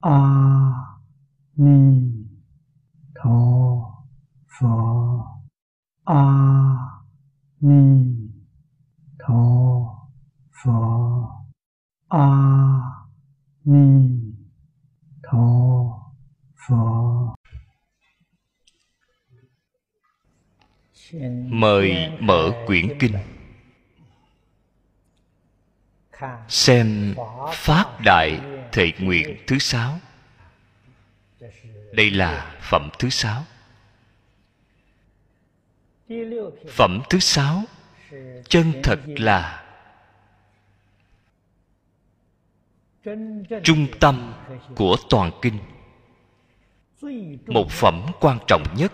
a ni tho phở a ni tho phở a ni tho phở mời mở quyển kinh. Xem phát đại thệ nguyện thứ sáu. Đây là phẩm thứ sáu. Phẩm thứ sáu chân thật là trung tâm của toàn kinh. Một phẩm quan trọng nhất.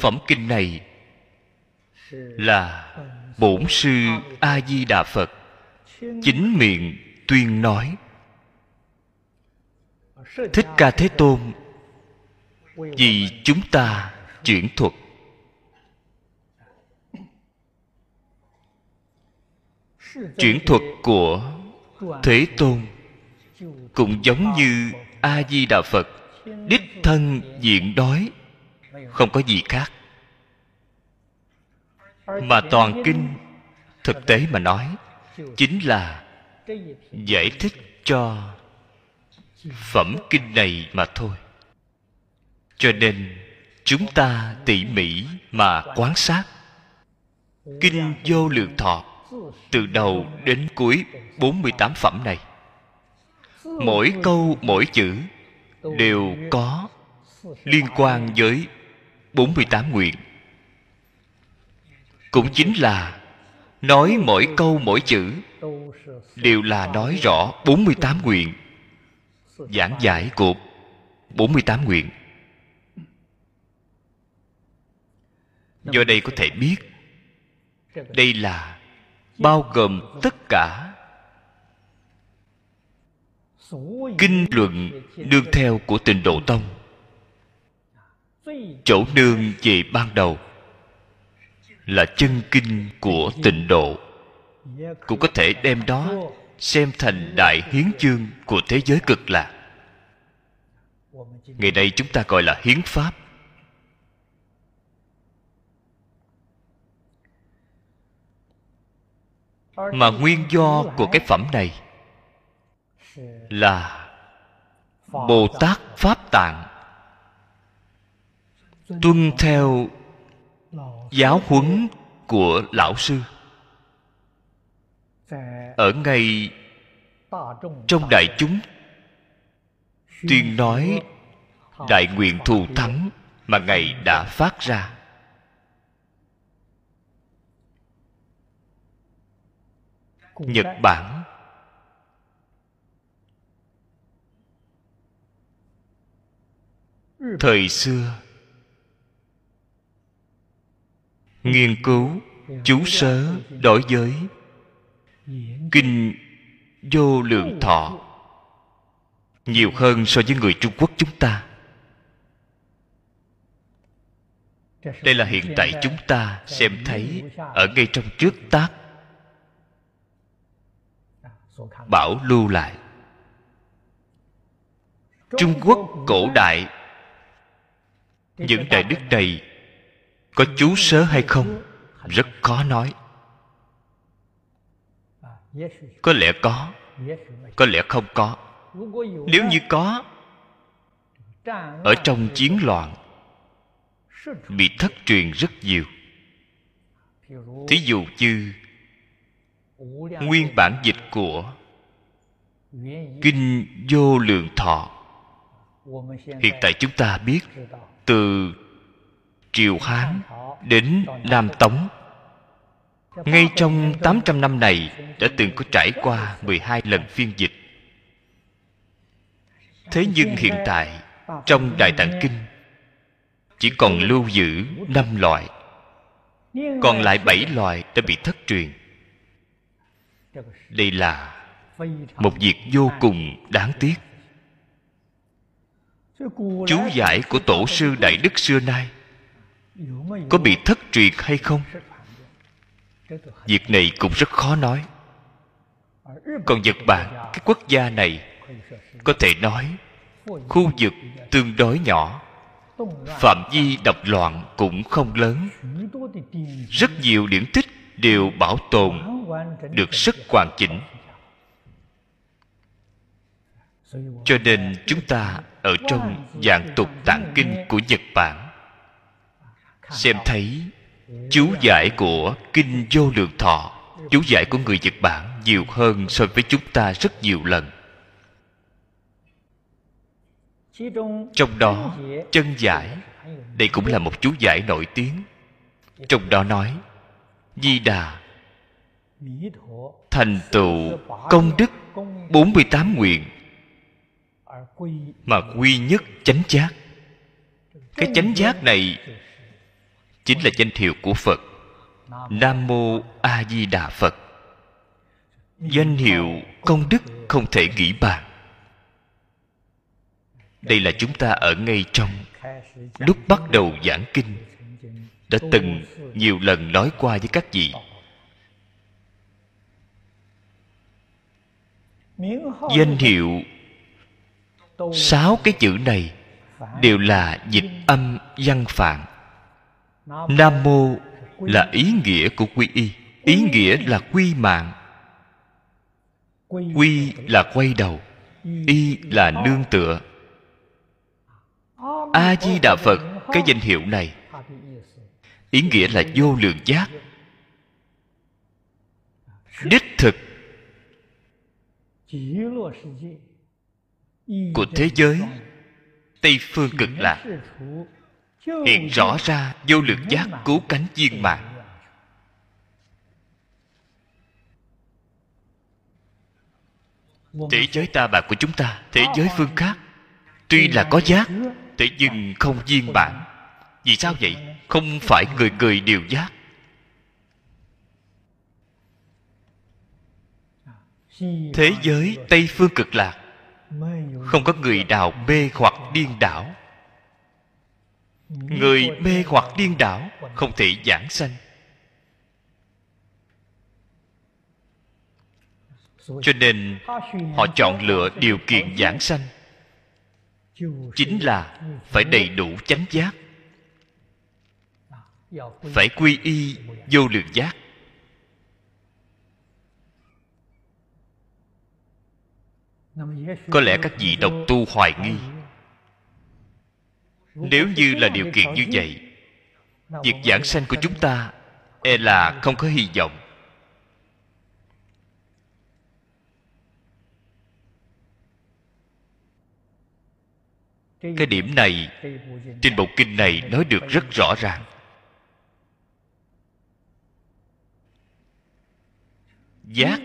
Phẩm kinh này là bổn sư a di đà phật chính miệng tuyên nói. Thích ca thế tôn, vì chúng ta chuyển thuật. Chuyển thuật của thế tôn cũng giống như a di đà phật, đích thân diện đói không có gì khác. Mà toàn kinh thực tế mà nói chính là giải thích cho phẩm kinh này mà thôi. Cho nên chúng ta tỉ mỉ mà quan sát. Kinh vô lượng thọ từ đầu đến cuối 48 phẩm này, mỗi câu, mỗi chữ đều có liên quan với 48 nguyện. Cũng chính là nói mỗi câu mỗi chữ đều là nói rõ 48 nguyện. Giảng giải của 48 nguyện. Do đây có thể biết, đây là bao gồm tất cả kinh luận nương theo của tịnh độ tông, chỗ nương về ban đầu là chân kinh của tịnh độ. Cũng có thể đem đó xem thành đại hiến chương của thế giới cực lạc. Ngày nay chúng ta gọi là hiến pháp. Mà nguyên do của cái phẩm này là bồ tát pháp tạng tuân theo giáo huấn của lão sư. Ở ngay trong đại chúng, tuyên nói đại nguyện thù thắng mà ngài đã phát ra. Nhật bản. Thời xưa nghiên cứu, chú sớ đối giới. Kinh vô lượng thọ. Nhiều hơn so với người trung quốc chúng ta. Đây là hiện tại chúng ta xem thấy ở ngay trong trước tác. Bảo lưu lại. Trung quốc cổ đại. Những đại đức này có chú sớ hay không? Rất khó nói. Có lẽ có có lẽ không có. Nếu như có, ở trong chiến loạn, bị thất truyền rất nhiều. Thí dụ như, nguyên bản dịch của kinh vô lượng thọ, hiện tại chúng ta biết từ triều hán đến nam tống ngay trong 800 năm này đã từng có trải qua 12 lần phiên dịch. Thế nhưng hiện tại, trong Đại Tạng Kinh, chỉ còn lưu giữ năm loại, còn lại bảy loại đã bị thất truyền. Đây là một việc vô cùng đáng tiếc. Chú giải của Tổ sư Đại Đức xưa nay có bị thất truyền hay không? việc này cũng rất khó nói. Còn nhật bản, cái quốc gia này, có thể nói, khu vực tương đối nhỏ. Phạm vi độc loạn cũng không lớn. Rất nhiều điển tích đều bảo tồn, được rất hoàn chỉnh. Cho nên chúng ta ở trong dạng tục tạng kinh của nhật bản xem thấy chú giải của kinh vô lượng thọ chú giải của người nhật bản nhiều hơn so với chúng ta rất nhiều lần. Trong đó chân giải đây cũng là một chú giải nổi tiếng. Trong đó nói di đà thành tựu công đức 48 nguyện mà quy nhất chánh giác. Cái chánh giác này chính là danh hiệu của phật. Nam mô a di đà phật. Danh hiệu công đức không thể nghĩ bàn. Đây là chúng ta ở ngay trong lúc bắt đầu giảng kinh. Đã từng nhiều lần nói qua với các vị. Danh hiệu sáu cái chữ này đều là dịch âm văn phạn nam mô là ý nghĩa của quy y. Ý nghĩa là quy mạng. Quy là quay đầu. Y là nương tựa. A di đà phật, cái danh hiệu này, ý nghĩa là vô lượng giác. Đích thực của thế giới tây phương cực lạc hiện rõ ra vô lượng giác cứu cánh viên mạng thế giới ta bà của chúng ta, thế giới phương khác. Tuy là có giác, thế nhưng không viên bản vì sao vậy? Không phải người người đều giác. Thế giới tây phương cực lạc. Không có người nào mê hoặc điên đảo người mê hoặc điên đảo không thể giảng sanh. Cho nên họ chọn lựa điều kiện giảng sanh. Chính là phải đầy đủ chánh giác phải quy y vô lượng giác. Có lẽ các vị độc tu hoài nghi nếu như là điều kiện như vậy việc giảng sanh của chúng ta e là không có hy vọng. Cái điểm này trên bộ kinh này nói được rất rõ ràng. Giác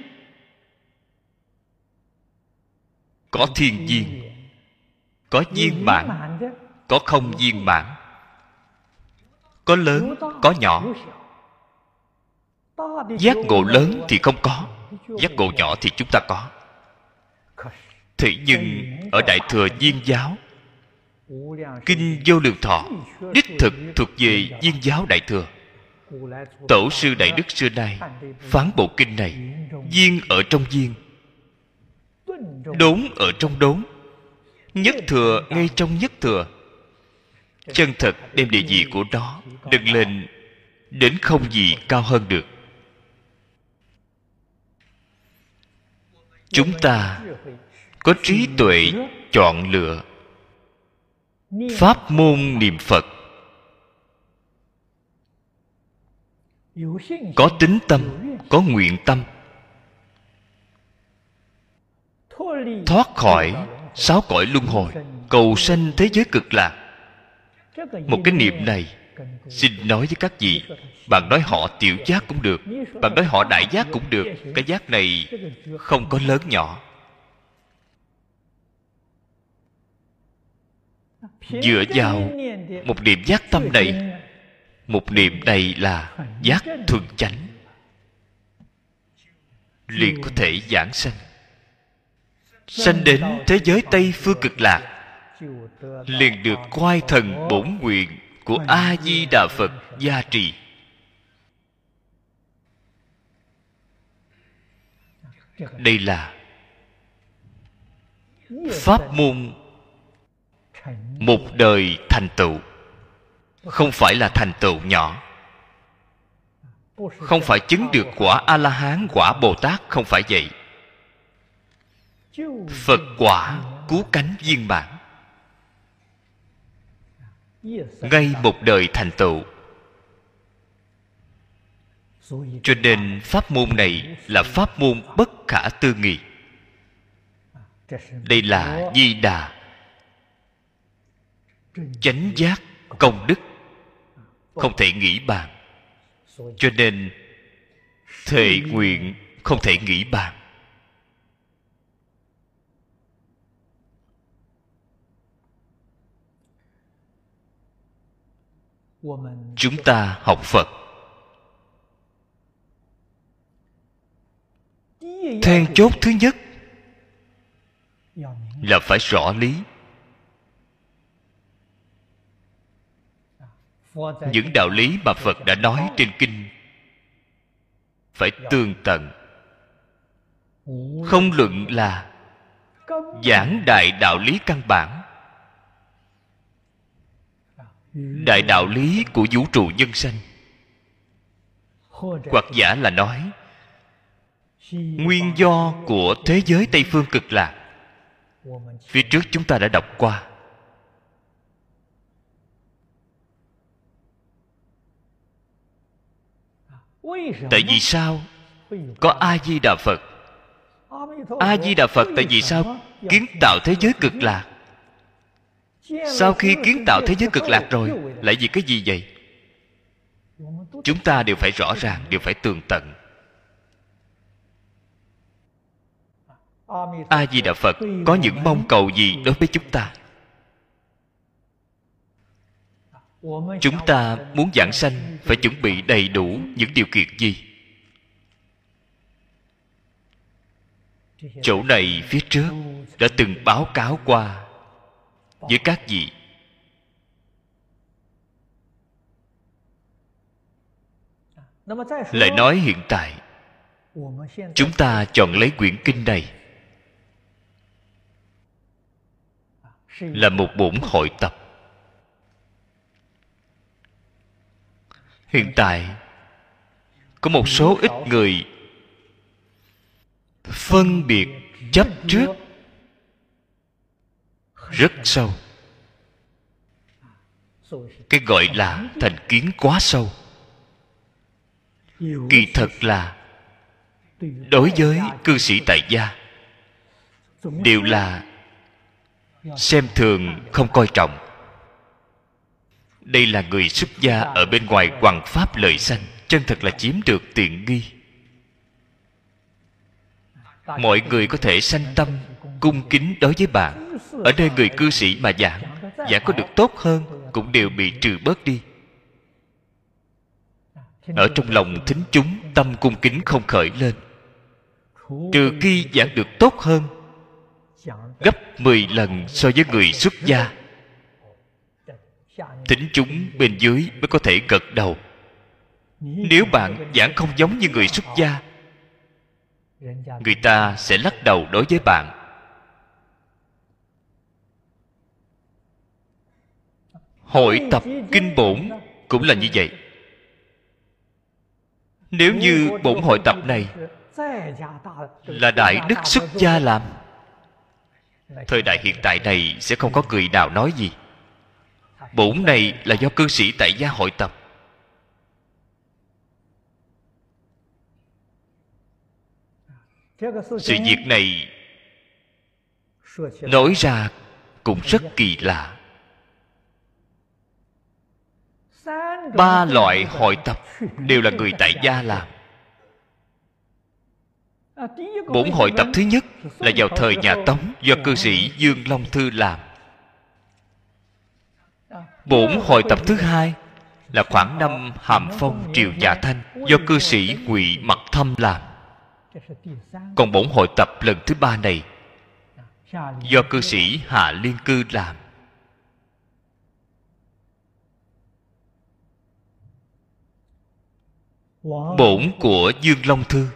có thiên viên có viên mãn có không viên mãn, có lớn, có nhỏ. Giác ngộ lớn thì không có, giác ngộ nhỏ thì chúng ta có. Thế nhưng ở đại thừa viên giáo, kinh vô lượng thọ đích thực thuộc về viên giáo đại thừa. Tổ sư đại đức xưa nay phán bộ kinh này, viên ở trong viên, đốn ở trong đốn, nhất thừa ngay trong nhất thừa chân thật đem địa vị của nó đừng lên đến không gì cao hơn được. Chúng ta có trí tuệ chọn lựa pháp môn niệm phật. Có tính tâm, có nguyện tâm. Thoát khỏi sáu cõi luân hồi, cầu sanh thế giới cực lạc một cái niệm này, xin nói với các vị, bạn nói họ tiểu giác cũng được, bạn nói họ đại giác cũng được, cái giác này không có lớn nhỏ. Dựa vào một niệm giác tâm này, một niệm này là giác thuần chánh, liền có thể giảng sanh. Sanh đến thế giới tây phương cực lạc liền được quay thần bổn nguyện của a di đà phật gia trì. Đây là pháp môn một đời thành tựu. Không phải là thành tựu nhỏ. Không phải chứng được quả a la hán quả bồ tát không phải vậy. Phật quả cứu cánh viên bản ngay một đời thành tựu. Cho nên pháp môn này là pháp môn bất khả tư nghị. Đây là di đà. Chánh giác công đức. Không thể nghĩ bàn. Cho nên, thệ nguyện không thể nghĩ bàn. Chúng ta học phật. Then chốt thứ nhất là phải rõ lý. Những đạo lý mà phật đã nói trên kinh phải tường tận. Không luận là giảng đại đạo lý căn bản đại đạo lý của vũ trụ nhân sanh. Hoặc giả là nói, nguyên do của thế giới tây phương cực lạc, phía trước chúng ta đã đọc qua. Tại vì sao? Có a di đà phật. A di đà phật tại vì sao kiến tạo thế giới cực lạc? Sau khi kiến tạo thế giới cực lạc rồi, lại vì cái gì vậy? Chúng ta đều phải rõ ràng, đều phải tường tận. A di đà phật có những mong cầu gì đối với chúng ta? Chúng ta muốn giảng sanh phải chuẩn bị đầy đủ những điều kiện gì? Chỗ này phía trước đã từng báo cáo qua với các vị. Lại nói hiện tại, chúng ta chọn lấy quyển kinh này. Là một bổn hội tập. Hiện tại, có một số ít người phân biệt chấp trước rất sâu. Cái gọi là thành kiến quá sâu. Kỳ thật là, đối với cư sĩ tại gia, đều là xem thường không coi trọng. Đây là người xuất gia ở bên ngoài hoàng pháp lợi sanh chân thật là chiếm được tiện nghi. Mọi người có thể sanh tâm, cung kính đối với bạn ở nơi người cư sĩ mà giảng giảng có được tốt hơn, cũng đều bị trừ bớt đi. Ở trong lòng thính chúng, tâm cung kính không khởi lên. Trừ khi giảng được tốt hơn, gấp 10 lần so với người xuất gia. Thính chúng bên dưới mới có thể gật đầu. Nếu bạn giảng không giống như người xuất gia, người ta sẽ lắc đầu đối với bạn. Hội tập kinh bổn cũng là như vậy. Nếu như bổn hội tập này là đại đức xuất gia làm, thời đại hiện tại này sẽ không có người nào nói gì. Bổn này là do cư sĩ tại gia hội tập. Sự việc này nói ra cũng rất kỳ lạ ba loại hội tập đều là người tại gia làm. Bổn hội tập thứ nhất là vào thời nhà tống do cư sĩ dương long thư làm. Bổn hội tập thứ hai là khoảng năm hàm phong, triều dạ thanh do cư sĩ ngụy mặc thâm làm. Còn bổn hội tập lần thứ ba này do cư sĩ hạ liên cư làm. Bổn của dương long thư.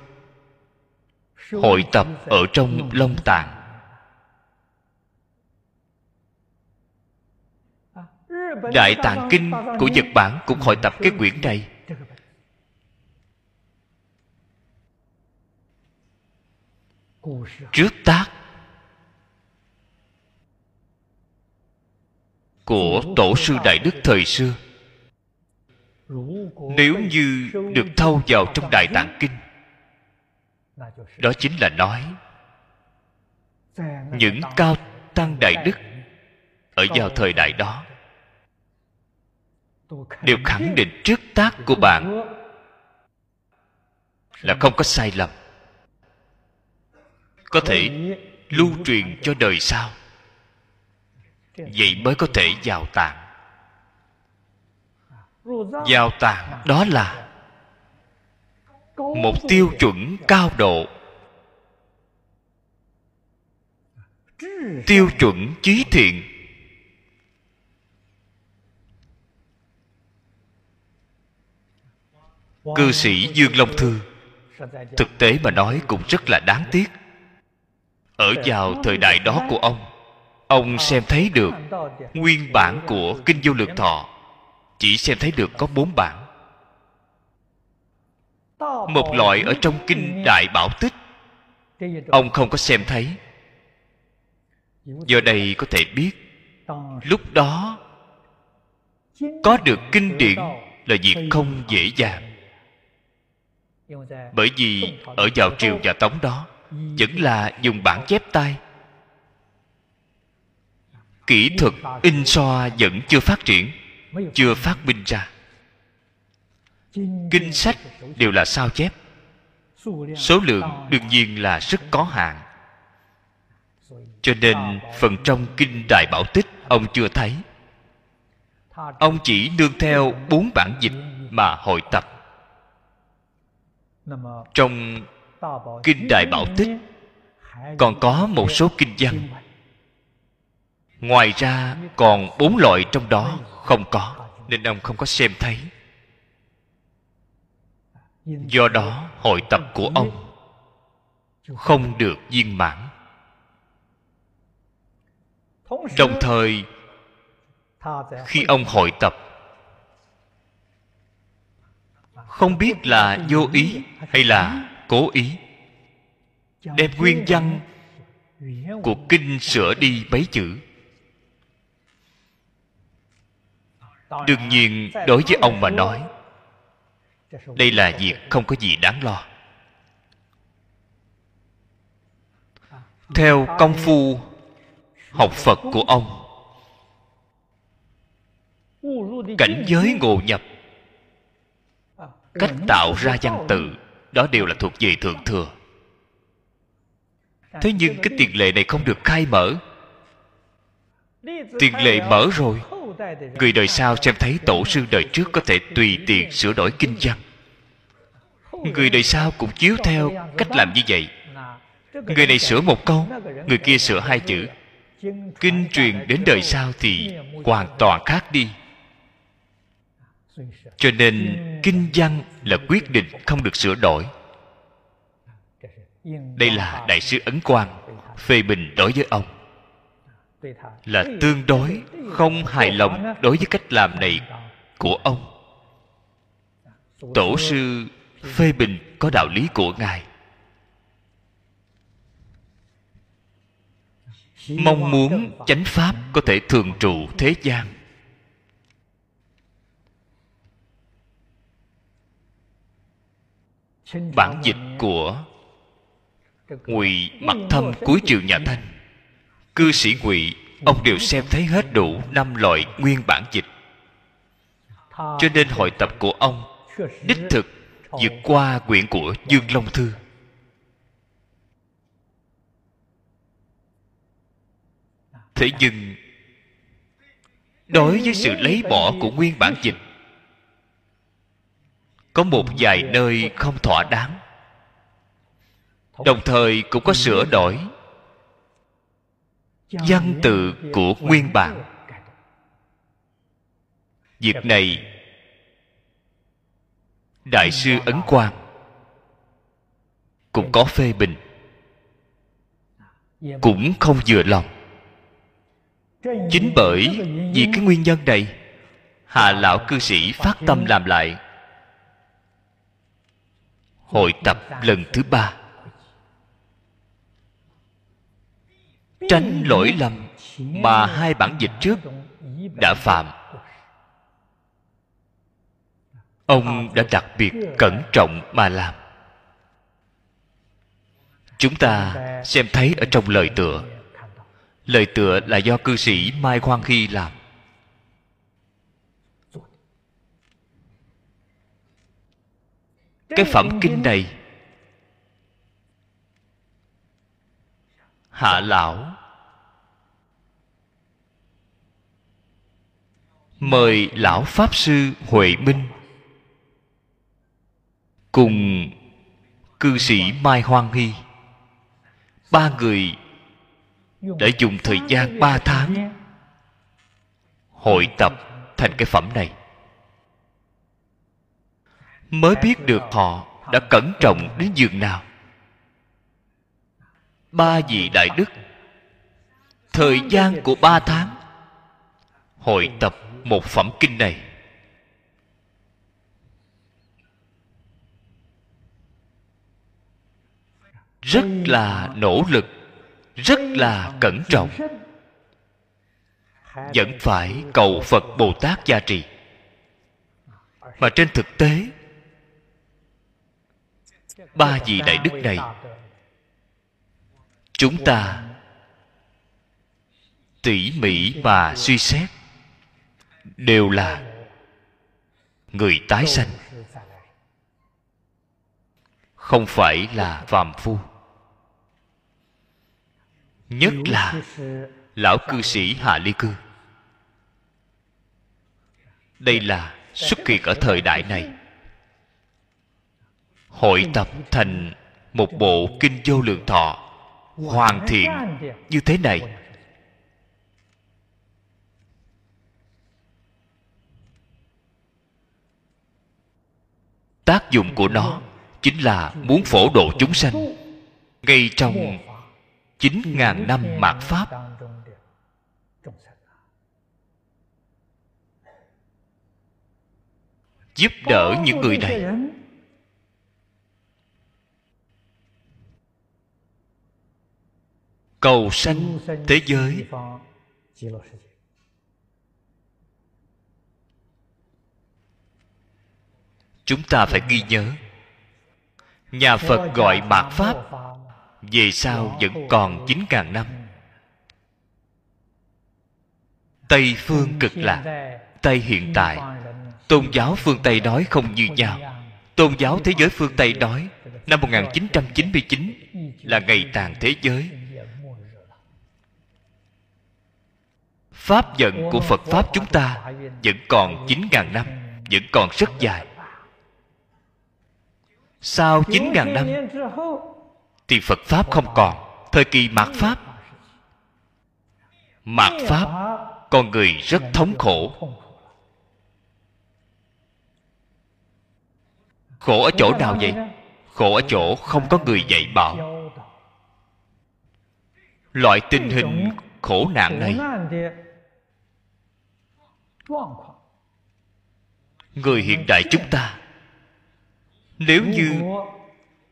Hội tập ở trong long tạng. Đại tạng kinh của nhật bản cũng hội tập cái quyển này. Trước tác của tổ sư đại đức thời xưa nếu như được thâu vào trong đại tạng kinh đó chính là nói những cao tăng đại đức ở vào thời đại đó đều khẳng định trước tác của bạn là không có sai lầm có thể lưu truyền cho đời sau vậy mới có thể vào tạng vào tạng, đó là một tiêu chuẩn cao độ. Tiêu chuẩn trí thiện. Cư sĩ dương long thư, thực tế mà nói cũng rất là đáng tiếc. Ở vào thời đại đó của ông ông xem thấy được nguyên bản của kinh vô lượng thọ chỉ xem thấy được có bốn bản một loại ở trong kinh đại bảo tích. Ông không có xem thấy. Giờ đây có thể biết, lúc đó có được kinh điển là việc không dễ dàng. Bởi vì ở vào triều và tống đó, vẫn là dùng bản chép tay. Kỹ thuật in xoa vẫn chưa phát triển chưa phát minh ra. Kinh sách đều là sao chép. Số lượng đương nhiên là rất có hạn. Cho nên phần trong kinh đại bảo tích, ông chưa thấy. Ông chỉ nương theo bốn bản dịch mà hội tập. Trong kinh đại bảo tích, còn có một số kinh văn. Ngoài ra còn bốn loại trong đó không có, nên ông không có xem thấy. Do đó, hội tập của ông không được viên mãn. Đồng thời khi ông hội tập, không biết là vô ý hay là cố ý, đem nguyên văn của kinh sửa đi mấy chữ. Đương nhiên, đối với ông mà nói, đây là việc không có gì đáng lo. Theo công phu, học phật của ông, cảnh giới ngộ nhập, cách tạo ra văn tự, đó đều là thuộc về thượng thừa. Thế nhưng cái tiền lệ này không được khai mở. Tiền lệ mở rồi người đời sau xem thấy tổ sư đời trước có thể tùy tiện sửa đổi kinh văn. Người đời sau cũng chiếu theo cách làm như vậy. Người này sửa một câu, người kia sửa hai chữ. Kinh truyền đến đời sau thì hoàn toàn khác đi. Cho nên, kinh văn là quyết định không được sửa đổi. Đây là đại sư ấn quang phê bình đối với ông. Là tương đối không hài lòng đối với cách làm này của ông. Tổ sư phê bình có đạo lý của ngài. Mong muốn chánh pháp có thể thường trụ thế gian. Bản dịch của ngụy mặt thâm cuối triều nhà thanh, cư sĩ ngụy ông đều xem thấy hết đủ năm loại nguyên bản dịch. Cho nên hội tập của ông đích thực vượt qua quyển của dương long thư. Thế nhưng, đối với sự lấy bỏ của nguyên bản dịch, có một vài nơi không thỏa đáng. Đồng thời cũng có sửa đổi văn tự của nguyên bản. Việc này, đại sư ấn quang cũng có phê bình, cũng không vừa lòng. Chính bởi vì cái nguyên nhân này, hà lão cư sĩ phát tâm làm lại. Hội tập lần thứ ba. Tránh lỗi lầm mà hai bản dịch trước đã phạm. Ông đã đặc biệt cẩn trọng mà làm. Chúng ta xem thấy ở trong lời tựa. Lời tựa là do cư sĩ mai khoan khi làm. Cái phẩm kinh này, hạ lão mời lão pháp sư huệ minh cùng cư sĩ mai hoan hy. Ba người đã dùng thời gian ba tháng hội tập thành cái phẩm này. Mới biết được họ đã cẩn trọng đến giường nào. Ba vị đại đức, thời gian của ba tháng hội tập một phẩm kinh này. Rất là nỗ lực, rất là cẩn trọng. Vẫn phải cầu phật bồ tát gia trì. Mà trên thực tế, ba vị đại đức này, chúng ta tỉ mỉ mà suy xét đều là người tái sanh. Không phải là phàm phu. Nhất là lão cư sĩ hạ ly cư. Đây là xuất hiện ở thời đại này. Hội tập thành một bộ kinh vô lượng thọ hoàn thiện như thế này. Tác dụng của nó chính là muốn phổ độ chúng sanh. Ngay trong chín ngàn năm mạt pháp, giúp đỡ những người này. Cầu sanh thế giới. Chúng ta phải ghi nhớ. Nhà phật gọi mạt pháp, về sau vẫn còn chín ngàn năm. Tây phương cực lạc, tây hiện tại. Tôn giáo phương tây nói không như nhau. Tôn giáo thế giới phương tây nói năm 1999 là ngày tàn thế giới. Pháp vận của phật pháp chúng ta vẫn còn chín ngàn năm, vẫn còn rất dài sau chín ngàn năm? Thì phật pháp không còn, thời kỳ mạt pháp. Mạt pháp, con người rất thống khổ. Khổ ở chỗ nào vậy? Khổ ở chỗ không có người dạy bảo. Loại tình hình khổ nạn này, người hiện đại chúng ta nếu như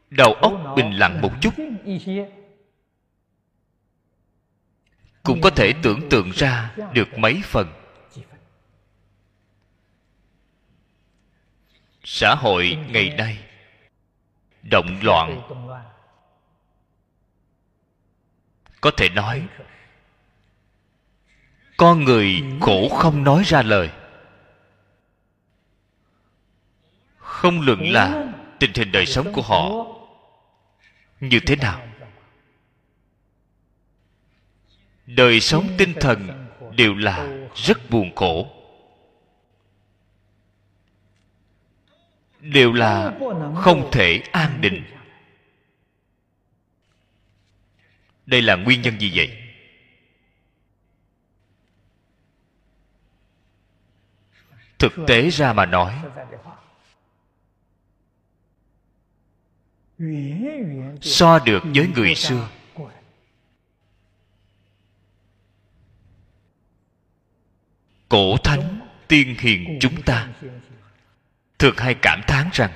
đầu óc bình lặng một chút cũng có thể tưởng tượng ra được mấy phần. Xã hội ngày nay động loạn. có thể nói con người khổ không nói ra lời không luận là tình hình đời sống của họ như thế nào? Đời sống tinh thần đều là rất buồn khổ. Đều là không thể an định. Đây là nguyên nhân gì vậy? Thực tế ra mà nói so được với người xưa. cổ thánh tiên hiền chúng ta thường hay cảm thán rằng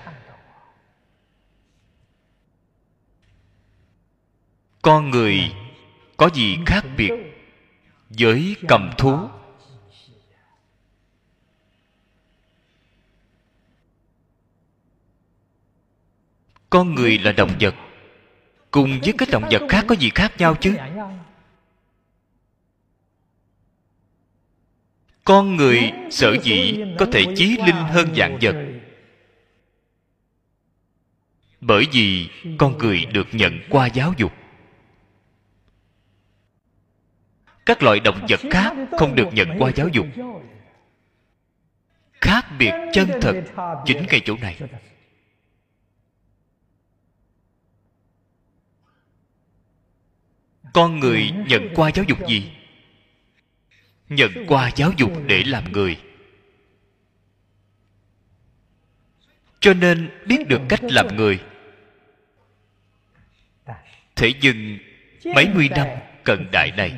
con người có gì khác biệt với cầm thú? Con người là động vật. Cùng với các động vật khác có gì khác nhau chứ? Con người sở dĩ có thể chí linh hơn dạng vật. Bởi vì con người được nhận qua giáo dục. Các loại động vật khác không được nhận qua giáo dục. Khác biệt chân thật chính ngay chỗ này. Con người nhận qua giáo dục gì? Nhận qua giáo dục để làm người. Cho nên biết được cách làm người. Thế nhưng, mấy mươi năm cận đại này,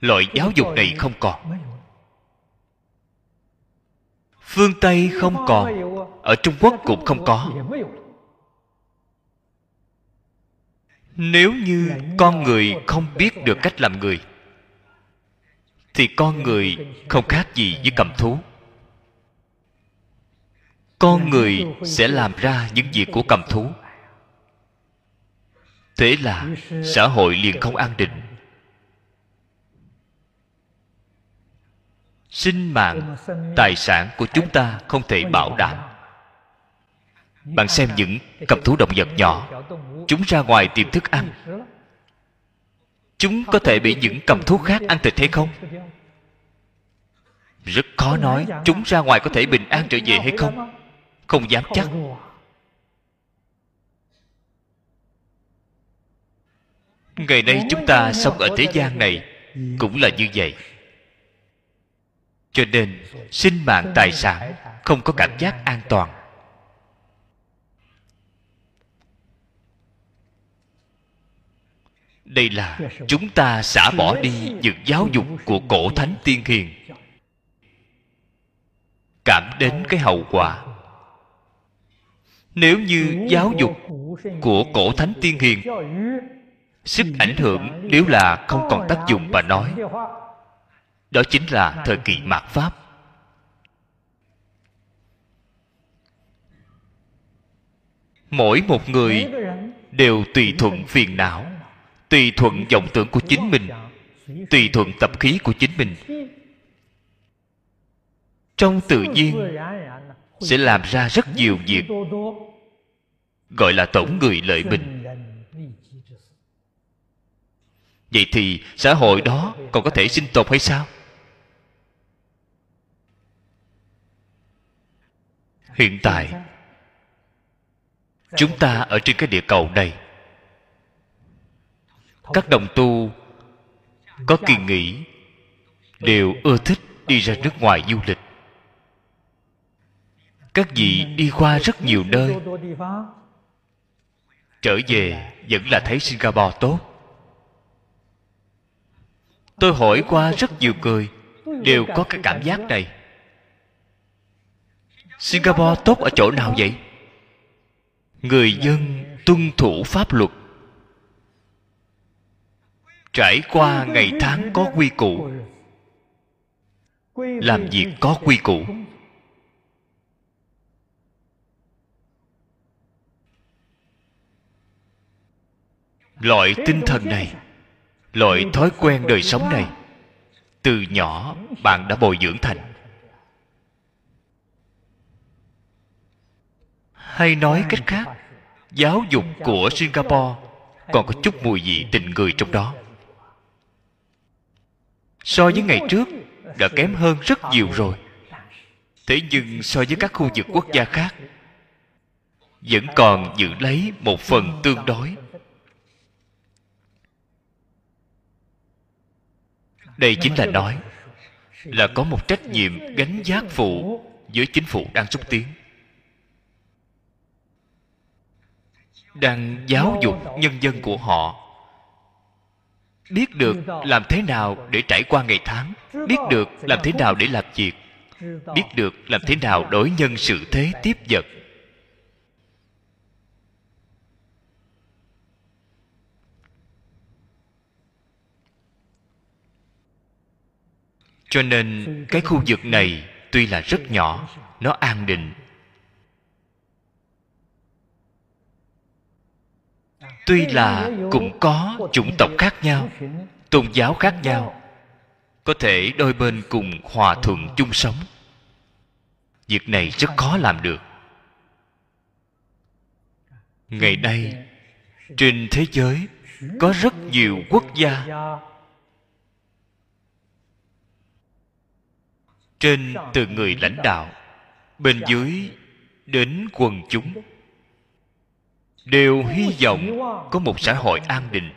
loại giáo dục này không còn. Phương tây không còn, ở trung quốc cũng không có. Nếu như con người không biết được cách làm người, thì con người không khác gì với cầm thú. Con người sẽ làm ra những việc của cầm thú. Thế là xã hội liền không an định. Sinh mạng, tài sản của chúng ta không thể bảo đảm. Bạn xem những cầm thú động vật nhỏ chúng ra ngoài tìm thức ăn. Chúng có thể bị những cầm thú khác ăn thịt hay không? Rất khó nói, chúng ra ngoài có thể bình an trở về hay không? Không dám chắc. Ngày nay chúng ta sống ở thế gian này cũng là như vậy. Cho nên, sinh mạng, tài sản không có cảm giác an toàn. Đây là chúng ta xả bỏ đi những giáo dục của cổ thánh tiên hiền. Cảm đến cái hậu quả. Nếu như giáo dục của cổ thánh tiên hiền sức ảnh hưởng nếu là không còn tác dụng mà nói, đó chính là thời kỳ mạt pháp. Mỗi một người đều tùy thuận phiền não tùy thuận vọng tưởng của chính mình. Tùy thuận tập khí của chính mình. Trong tự nhiên sẽ làm ra rất nhiều việc, gọi là tổn người lợi mình. Vậy thì xã hội đó còn có thể sinh tồn hay sao? Hiện tại, chúng ta ở trên cái địa cầu này các đồng tu có kỳ nghỉ, đều ưa thích đi ra nước ngoài du lịch. Các vị đi qua rất nhiều nơi. Trở về vẫn là thấy singapore tốt. Tôi hỏi qua rất nhiều người, đều có cái cảm giác này. Singapore tốt ở chỗ nào vậy? Người dân tuân thủ pháp luật trải qua ngày tháng có quy củ. Làm việc có quy củ. Loại tinh thần này, loại thói quen đời sống này, từ nhỏ bạn đã bồi dưỡng thành. Hay nói cách khác, giáo dục của singapore còn có chút mùi vị tình người trong đó so với ngày trước, đã kém hơn rất nhiều rồi. Thế nhưng so với các khu vực quốc gia khác, vẫn còn giữ lấy một phần tương đối. Đây chính là nói là có một trách nhiệm gánh giác phụ với chính phủ đang xúc tiến. Đang giáo dục nhân dân của họ biết được làm thế nào để trải qua ngày tháng biết được làm thế nào để làm việc biết được làm thế nào đối nhân sự thế tiếp vật. Cho nên cái khu vực này tuy là rất nhỏ nó an định tuy là cũng có chủng tộc khác nhau, tôn giáo khác nhau, có thể đôi bên cùng hòa thuận chung sống. Việc này rất khó làm được. Ngày nay, trên thế giới có rất nhiều quốc gia. Trên từ người lãnh đạo, bên dưới đến quần chúng đều hy vọng có một xã hội an định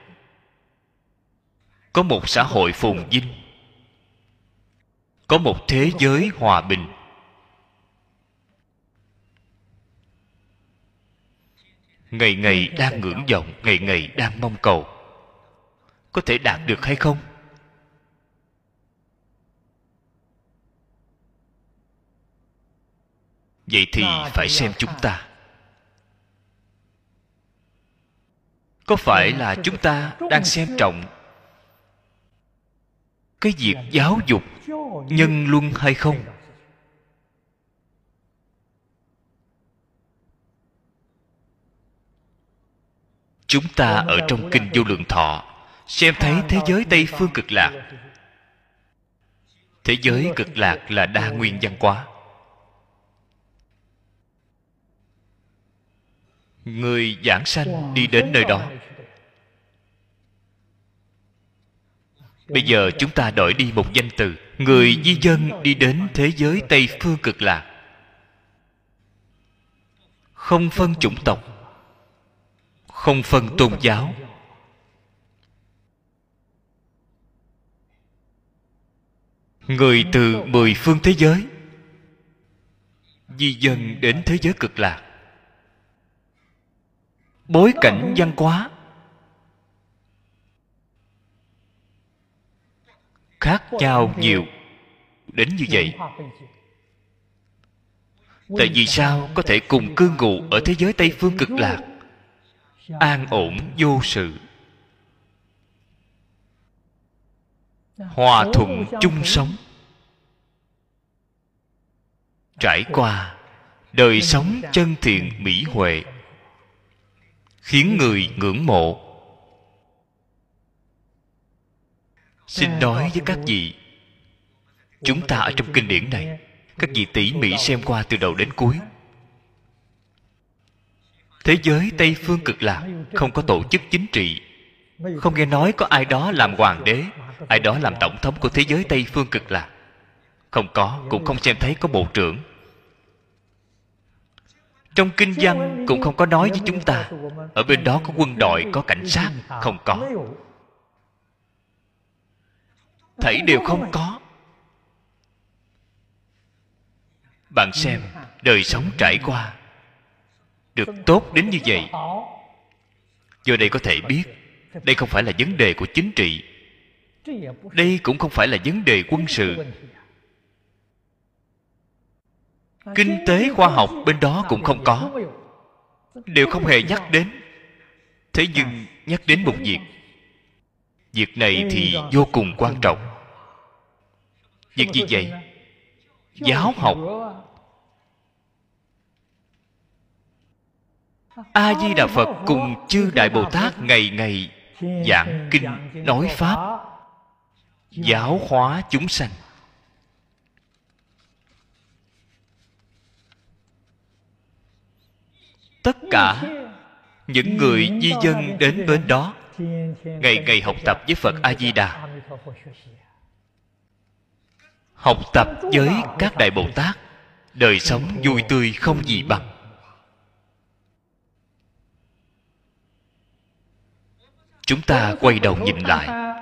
có một xã hội phồn vinh, có một thế giới hòa bình. Ngày ngày đang ngưỡng vọng, ngày ngày đang mong cầu, có thể đạt được hay không? Vậy thì phải xem chúng ta. Có phải là chúng ta đang xem trọng cái việc giáo dục nhân luân hay không? chúng ta ở trong kinh vô lượng thọ xem thấy thế giới tây phương cực lạc. Thế giới cực lạc là đa nguyên văn hóa người giảng sanh đi đến nơi đó. Bây giờ chúng ta đổi đi một danh từ. Người di dân đi đến thế giới tây phương cực lạc. Không phân chủng tộc. Không phân tôn giáo. Người từ mười phương thế giới di dân đến thế giới cực lạc bối cảnh văn hóa. Khác nhau nhiều. Đến như vậy. Tại vì sao có thể cùng cư ngụ ở thế giới tây phương cực lạc? An ổn vô sự. Hòa thuận chung sống. Trải qua đời sống chân thiện mỹ huệ khiến người ngưỡng mộ. Xin nói với các vị chúng ta ở trong kinh điển này các vị tỉ mỉ xem qua từ đầu đến cuối. Thế giới tây phương cực lạc không có tổ chức chính trị. Không nghe nói có ai đó làm hoàng đế ai đó làm tổng thống của thế giới tây phương cực lạc. Không có cũng không xem thấy có bộ trưởng trong kinh văn cũng không có nói với chúng ta. ở bên đó có quân đội có cảnh sát không có. Thảy đều không có. Bạn xem đời sống trải qua được tốt đến như vậy. do đây có thể biết đây không phải là vấn đề của chính trị. Đây cũng không phải là vấn đề quân sự kinh tế khoa học bên đó cũng không có. Đều không hề nhắc đến. Thế nhưng nhắc đến một việc. Việc này thì vô cùng quan trọng. Việc gì vậy? Giáo học. A di đà phật cùng chư đại bồ tát ngày ngày giảng kinh, nói pháp, giáo hóa chúng sanh. Tất cả những người di dân đến bên đó, ngày ngày học tập với phật a di đà học tập với các đại bồ tát đời sống vui tươi không gì bằng. Chúng ta quay đầu nhìn lại.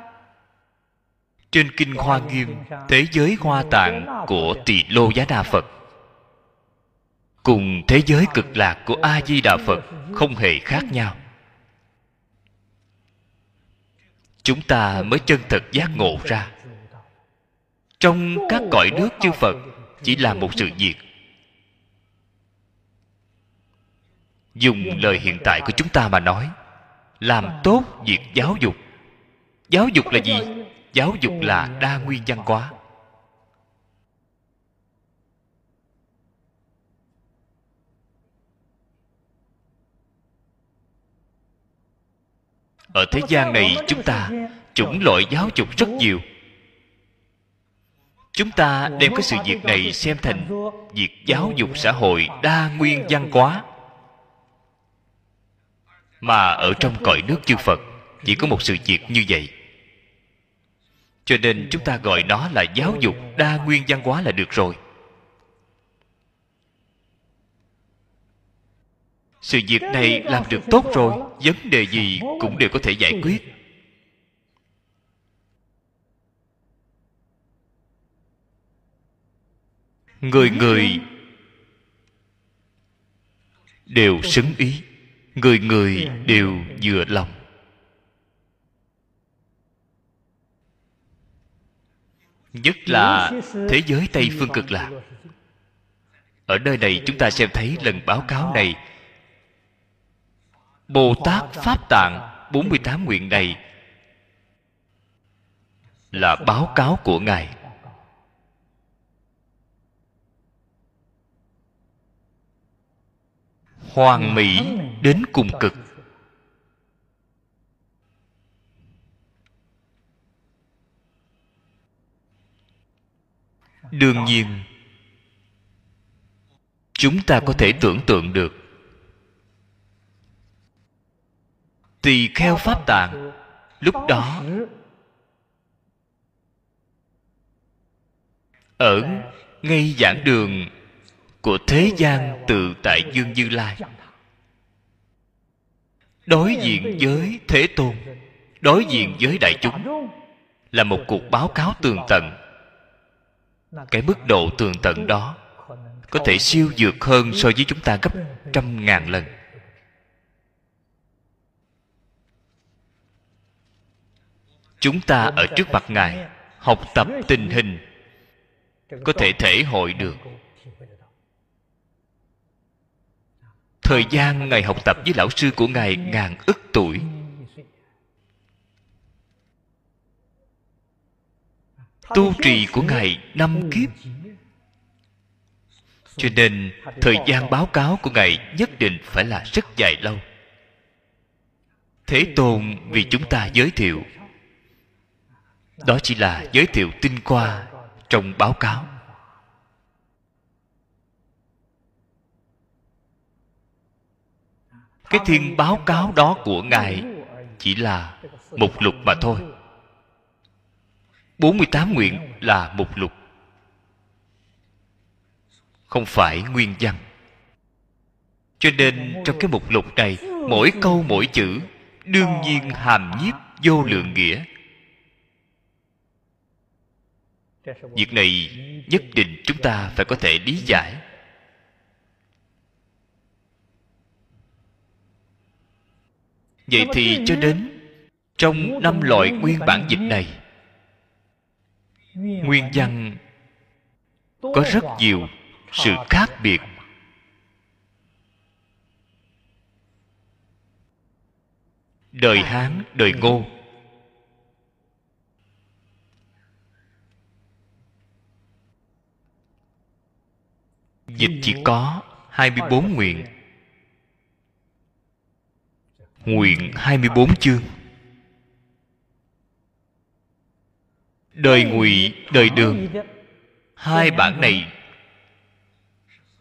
Trên kinh hoa nghiêm, thế giới hoa tạng của tỳ lô giá đa phật cùng thế giới cực lạc của a di đà phật không hề khác nhau. Chúng ta mới chân thật giác ngộ ra. Trong các cõi nước chư phật chỉ là một sự việc. Dùng lời hiện tại của chúng ta mà nói, làm tốt việc giáo dục. Giáo dục là gì? Giáo dục là đa nguyên văn hóa. Ở thế gian này chúng ta chủng loại giáo dục rất nhiều. Chúng ta đem cái sự việc này xem thành việc giáo dục xã hội đa nguyên văn hóa. Mà ở trong cõi nước chư phật, chỉ có một sự việc như vậy. Cho nên chúng ta gọi nó là giáo dục đa nguyên văn hóa là được rồi. Sự việc này làm được tốt rồi, vấn đề gì cũng đều có thể giải quyết. Người người đều xứng ý, người người đều vừa lòng. Nhất là thế giới tây phương cực lạc. Ở nơi này chúng ta xem thấy lần báo cáo này bồ tát pháp tạng 48 nguyện này là báo cáo của ngài. Hoàn mỹ đến cùng cực. Đương nhiên, chúng ta có thể tưởng tượng được tỳ kheo pháp tạng. Lúc đó, ở ngay giảng đường của thế gian tự tại dương như lai, đối diện với thế tôn, đối diện với đại chúng, là một cuộc báo cáo tường tận. Cái mức độ tường tận đó có thể siêu dược hơn so với chúng ta gấp trăm ngàn lần. Chúng ta ở trước mặt ngài, học tập tình hình, có thể thể hội được. Thời gian ngài học tập với lão sư của ngài ngàn ức tuổi. Tu trì của ngài năm kiếp. Cho nên, thời gian báo cáo của ngài nhất định phải là rất dài lâu. Thế tôn vì chúng ta giới thiệu đó chỉ là giới thiệu tinh qua trong báo cáo. Cái thiên báo cáo đó của ngài chỉ là mục lục mà thôi. 48 nguyện là mục lục. Không phải nguyên văn. Cho nên trong cái mục lục này, mỗi câu, mỗi chữ đương nhiên hàm nhiếp vô lượng nghĩa. Việc này nhất định chúng ta phải có thể lý giải. Vậy thì cho đến trong năm loại nguyên bản dịch này, nguyên văn có rất nhiều sự khác biệt. Đời hán, đời ngô dịch chỉ có 24 nguyện. Nguyện 24 chương. Đời ngụy, đời đường. Hai bản này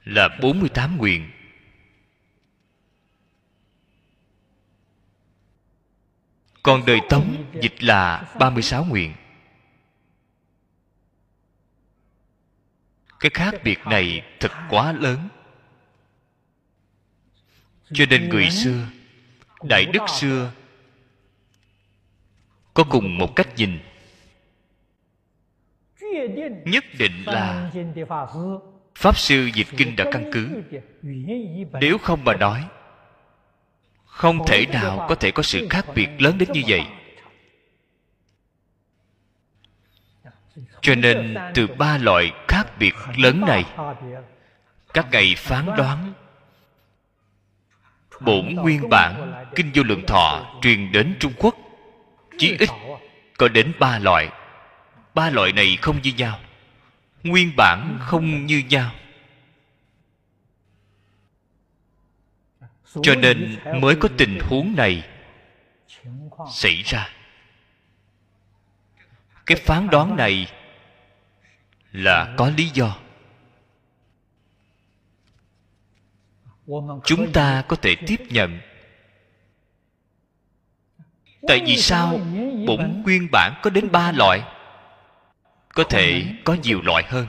là 48 nguyện. Còn đời Tống dịch là 36 nguyện. Cái khác biệt này thật quá lớn. Cho nên người xưa, đại đức xưa, có cùng một cách nhìn. Nhất định là pháp sư dịch kinh đã căn cứ. Nếu không mà nói, không thể nào có thể có sự khác biệt lớn đến như vậy. Cho nên từ ba loại khác biệt lớn này, các ngài phán đoán, bổn nguyên bản kinh vô lượng thọ truyền đến trung quốc, chí ít có đến ba loại. Ba loại này không như nhau, nguyên bản không như nhau. Cho nên mới có tình huống này xảy ra. Cái phán đoán này là có lý do. Chúng ta có thể tiếp nhận. Tại vì sao bổn nguyên bản có đến ba loại? Có thể có nhiều loại hơn.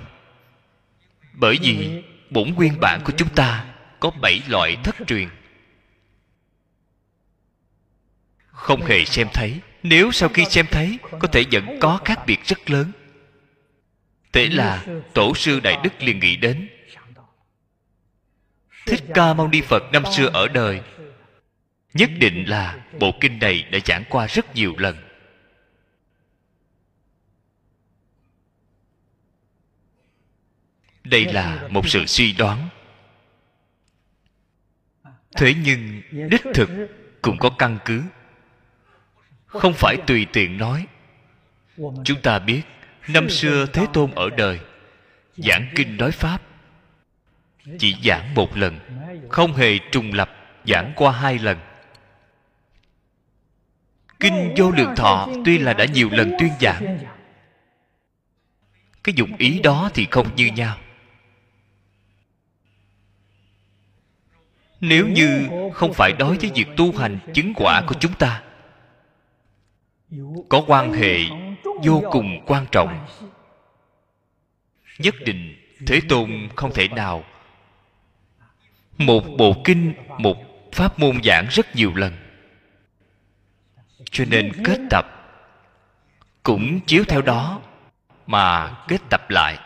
Bởi vì bổn nguyên bản của chúng ta có bảy loại thất truyền. Không hề xem thấy. Nếu sau khi xem thấy, có thể vẫn có khác biệt rất lớn thế là tổ sư đại đức liền nghĩ đến. Thích ca mâu ni phật năm xưa ở đời, nhất định là bộ kinh này đã giảng qua rất nhiều lần. Đây là một sự suy đoán. Thế nhưng đích thực cũng có căn cứ. Không phải tùy tiện nói. Chúng ta biết năm xưa thế tôn ở đời, giảng kinh nói pháp. Chỉ giảng một lần, không hề trùng lập, giảng qua hai lần. Kinh vô lượng thọ tuy là đã nhiều lần tuyên giảng, cái dụng ý đó thì không như nhau. Nếu như không phải đối với việc tu hành chứng quả của chúng ta, có quan hệ vô cùng quan trọng. Nhất định thế tôn không thể nào. Một bộ kinh, một pháp môn giảng rất nhiều lần. Cho nên kết tập cũng chiếu theo đó mà kết tập lại.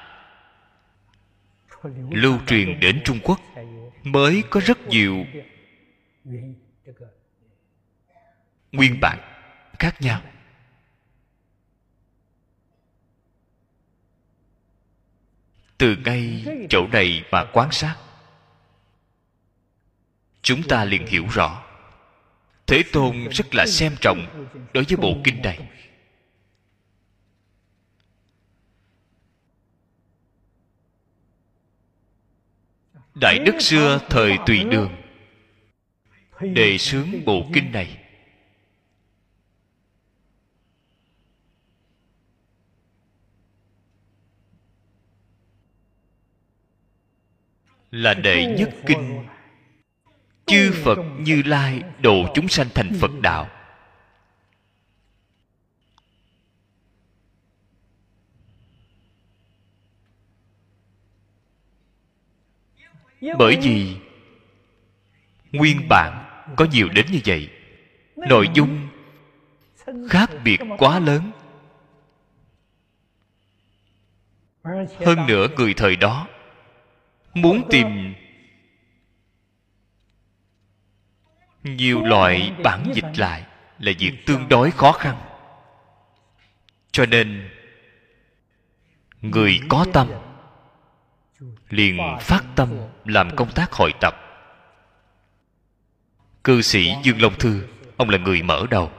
Lưu truyền đến trung quốc mới có rất nhiều nguyên bản khác nhau. Từ ngay chỗ này mà quan sát. Chúng ta liền hiểu rõ. Thế tôn rất là xem trọng đối với bộ kinh này. Đại đức xưa thời tùy đường, đề xướng bộ kinh này. Là đệ nhất kinh. chư phật như lai độ chúng sanh thành phật đạo. Bởi vì nguyên bản có nhiều đến như vậy nội dung khác biệt quá lớn. Hơn nữa người thời đó muốn tìm nhiều loại bản dịch lại là việc tương đối khó khăn. Cho nên, người có tâm liền phát tâm làm công tác hội tập. Cư sĩ dương long thư, ông là người mở đầu.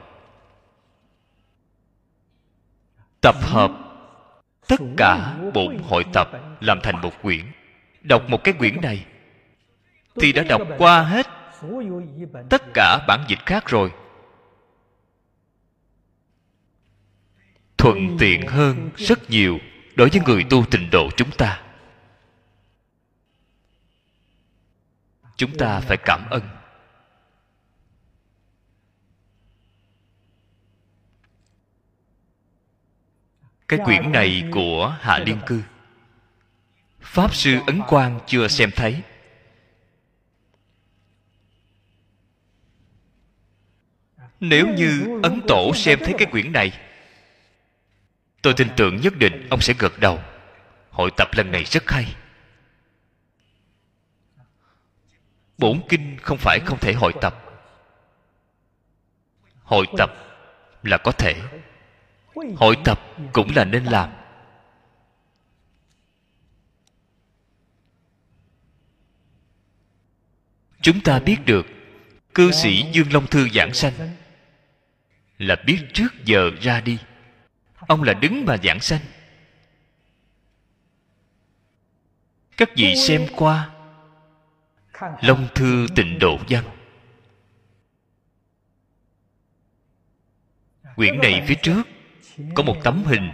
Tập hợp tất cả bộ hội tập làm thành một quyển đọc một cái quyển này, thì đã đọc qua hết tất cả bản dịch khác rồi. Thuận tiện hơn rất nhiều đối với người tu trình độ chúng ta. Chúng ta phải cảm ơn. Cái quyển này của hạ liên cư pháp sư ấn quang chưa xem thấy. Nếu như ấn tổ xem thấy cái quyển này, tôi tin tưởng nhất định ông sẽ gật đầu. Hội tập lần này rất hay. Bổn kinh không phải không thể hội tập. Hội tập là có thể. Hội tập cũng là nên làm. Chúng ta biết được, cư sĩ dương long thư giảng sanh. Là biết trước giờ ra đi. Ông là đứng mà giảng sanh. Các vị xem qua, long thư tịnh độ văn. Quyển này phía trước có một tấm hình.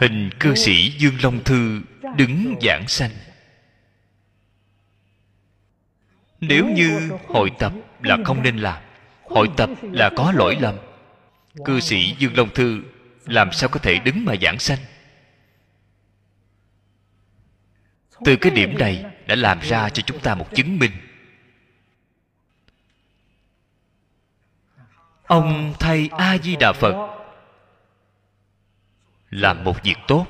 Hình cư sĩ dương long thư đứng giảng sanh. Nếu như hội tập là không nên làm, hội tập là có lỗi lầm. Cư sĩ dương long thư làm sao có thể đứng mà giảng sanh? Từ cái điểm này đã làm ra cho chúng ta một chứng minh. Ông thầy a di đà phật làm một việc tốt.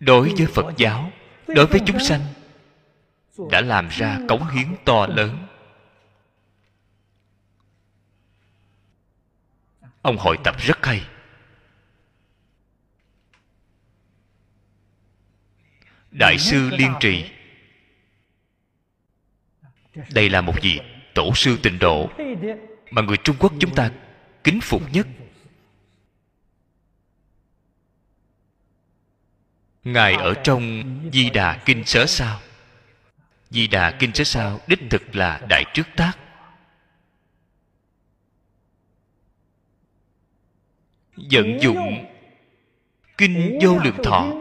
Đối với phật giáo đối với chúng sanh, đã làm ra cống hiến to lớn. Ông hội tập rất hay. Đại sư liên trì. Đây là một vị tổ sư tịnh độ mà người trung quốc chúng ta kính phục nhất. Ngài ở trong di đà kinh sớ sao? Di đà kinh sớ sao đích thực là đại trước tác. Vận dụng kinh vô lượng thọ.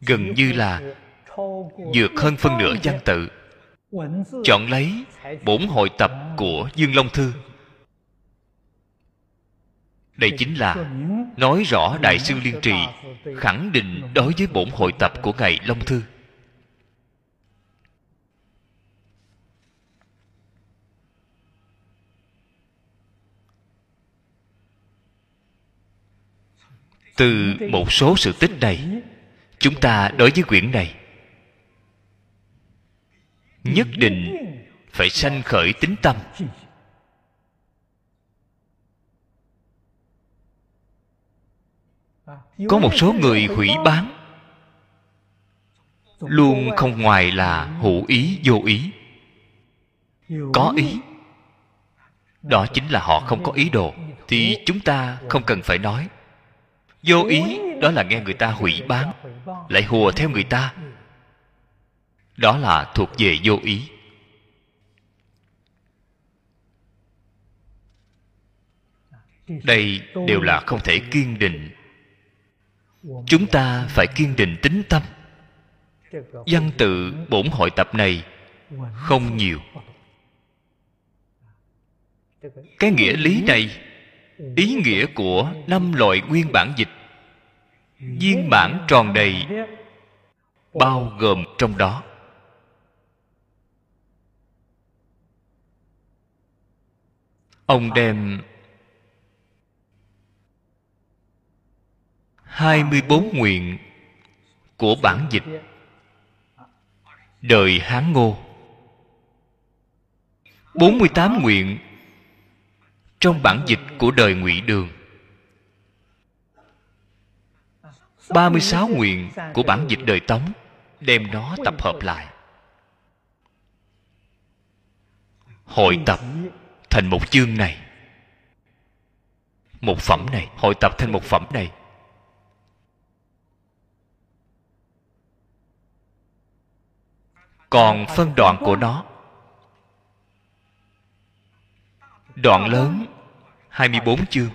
gần như là vượt hơn phân nửa văn tự. Chọn lấy bổn hội tập của dương long thư đây chính là nói rõ đại sư liên trì khẳng định đối với bổn hội tập của ngài long thư. Từ một số sự tích này, chúng ta đối với quyển này nhất định phải sanh khởi tính tâm. Có một số người hủy bán. Luôn không ngoài là hữu ý vô ý. Có ý. Đó chính là họ không có ý đồ thì chúng ta không cần phải nói. Vô ý đó là nghe người ta hủy bán lại hùa theo người ta. Đó là thuộc về vô ý. Đây đều là không thể kiên định chúng ta phải kiên định tính tâm. Văn tự bổn hội tập này không nhiều. Cái nghĩa lý này, ý nghĩa của năm loại nguyên bản dịch, viên bản tròn đầy, bao gồm trong đó. Ông đem 24 nguyện của bản dịch. Đời Hán Ngô. 48 nguyện trong bản dịch của đời Ngụy Đường. 36 nguyện của bản dịch đời Tống, đem nó tập hợp lại. Hội tập thành một chương này. Một phẩm này. Hội tập thành một phẩm này. Còn phân đoạn của nó. Đoạn lớn 24 chương.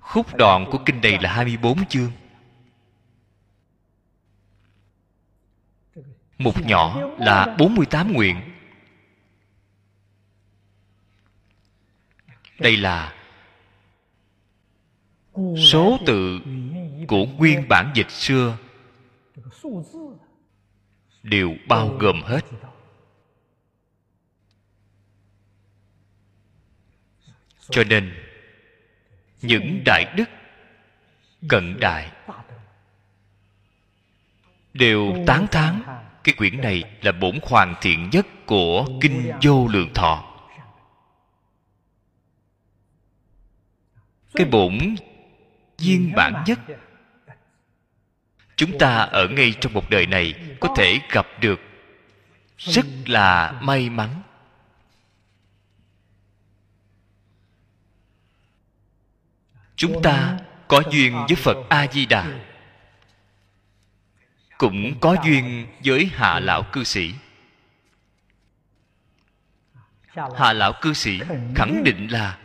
Khúc đoạn của kinh này là 24 chương. Mục nhỏ là 48 nguyện. Đây là Số tự của nguyên bản dịch xưa. Đều bao gồm hết. Cho nên, Những đại đức, Cận đại, Đều tán thán cái quyển này là bổn hoàn thiện nhất của kinh vô lượng thọ. Cái bổn viên bản nhất chúng ta ở ngay trong một đời này có thể gặp được rất là may mắn. Chúng ta có duyên với phật a di đà cũng có duyên với hạ lão cư sĩ. Hạ lão cư sĩ khẳng định là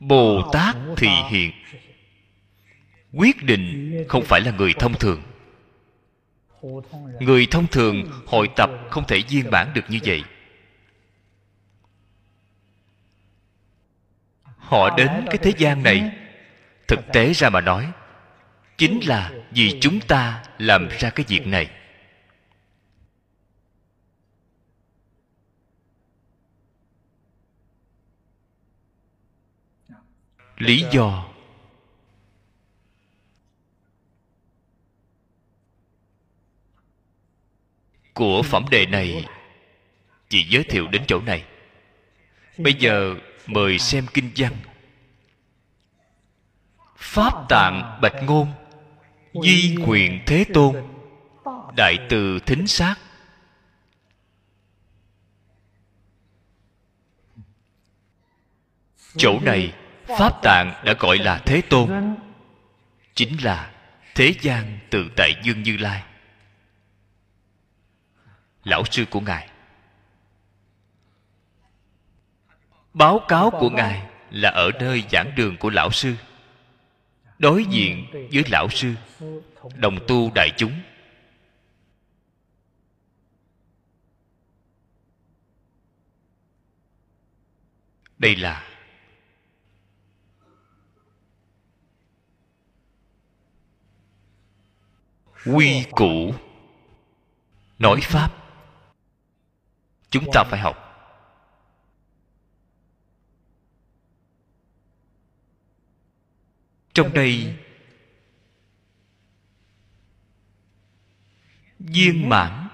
bồ tát thị hiện quyết định không phải là người thông thường. Người thông thường hội tập không thể viên bản được như vậy. Họ đến cái thế gian này. Thực tế ra mà nói, chính là vì chúng ta làm ra cái việc này. Lý do của phẩm đề này. Chỉ giới thiệu đến chỗ này. Bây giờ mời xem kinh văn. Pháp tạng bạch ngôn, di quyền thế tôn, đại từ thính sát. Chỗ này, pháp tạng đã gọi là thế tôn, chính là thế gian từ tại dương như lai lão sư của ngài. Báo cáo của ngài là ở nơi giảng đường của lão sư. Đối diện với lão sư, đồng tu đại chúng. Đây là quy củ, nói pháp chúng ta phải học. Trong đây, viên mãn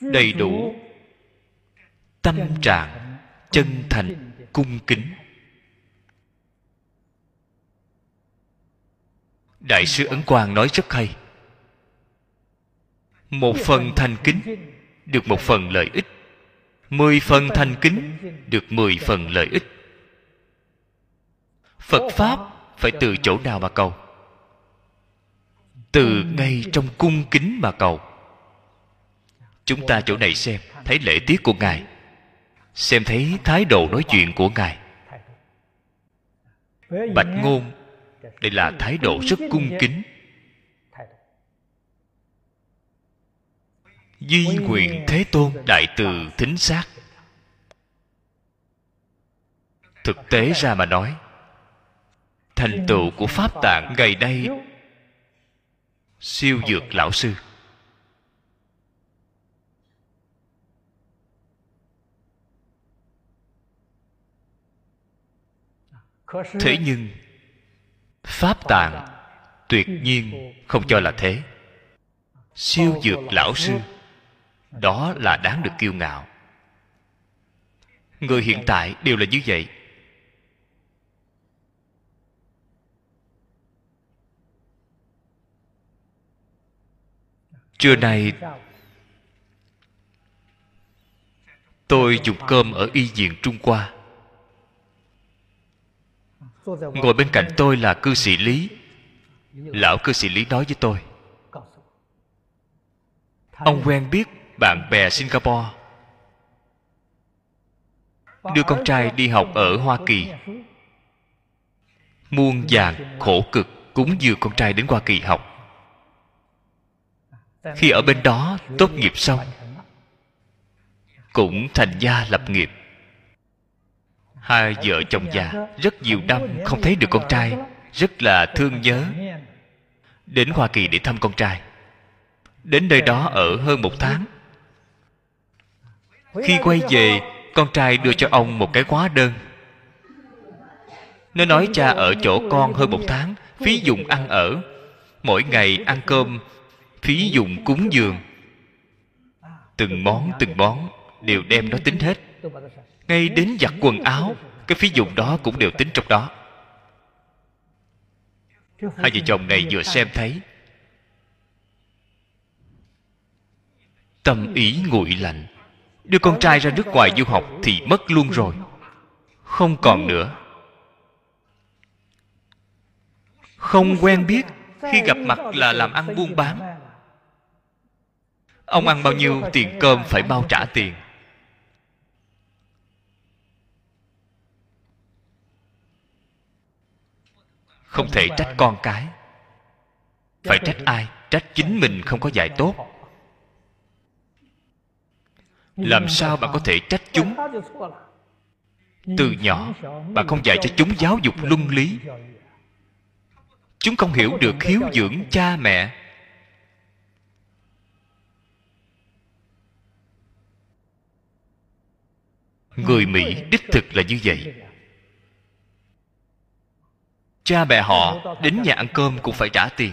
đầy đủ tâm trạng chân thành cung kính. Đại sư ấn quang nói rất hay. Một phần thành kính được một phần lợi ích mười phần thành kính được mười phần lợi ích. Phật pháp phải từ chỗ nào mà cầu? Từ ngay trong cung kính mà cầu. Chúng ta chỗ này xem, thấy lễ tiết của ngài. Xem thấy thái độ nói chuyện của ngài. Bạch ngôn, đây là thái độ rất cung kính. Di nguyện thế tôn đại từ thính sát thực tế ra mà nói thành tựu của pháp tạng ngày nay siêu dược lão sư. Thế nhưng pháp tạng tuyệt nhiên không cho là thế. Siêu dược lão sư đó là đáng được kiêu ngạo. Người hiện tại đều là như vậy. Trưa nay, tôi dùng cơm ở y viện trung hoa. Ngồi bên cạnh tôi là cư sĩ lý. Lão cư sĩ lý nói với tôi, ông quen biết bạn bè singapore. Đưa con trai đi học ở hoa kỳ. Muôn vàng khổ cực cúng dừa con trai đến hoa kỳ học. Khi ở bên đó, tốt nghiệp xong, cũng thành gia lập nghiệp. Hai vợ chồng già, rất nhiều năm không thấy được con trai, rất là thương nhớ đến hoa kỳ để thăm con trai. Đến nơi đó ở hơn một tháng khi quay về, con trai đưa cho ông một cái hóa đơn. Nó nói, cha ở chỗ con hơn một tháng, phí dùng ăn ở. Mỗi ngày ăn cơm, phí dùng cúng dường. Từng món từng món đều đem nó tính hết. Ngay đến giặt quần áo, cái phí dùng đó cũng đều tính trong đó. Hai vợ chồng này vừa xem thấy, tâm ý nguội lạnh đưa con trai ra nước ngoài du học thì mất luôn rồi. Không còn nữa. Không quen biết khi gặp mặt là làm ăn buôn bán. Ông ăn bao nhiêu tiền cơm phải bao trả tiền. Không thể trách con cái. Phải trách ai? Trách chính mình không có dạy tốt làm sao bạn có thể trách chúng? Từ nhỏ bạn không dạy cho chúng giáo dục luân lý. chúng không hiểu được hiếu dưỡng cha mẹ. Người mỹ đích thực là như vậy. cha mẹ họ đến nhà ăn cơm cũng phải trả tiền.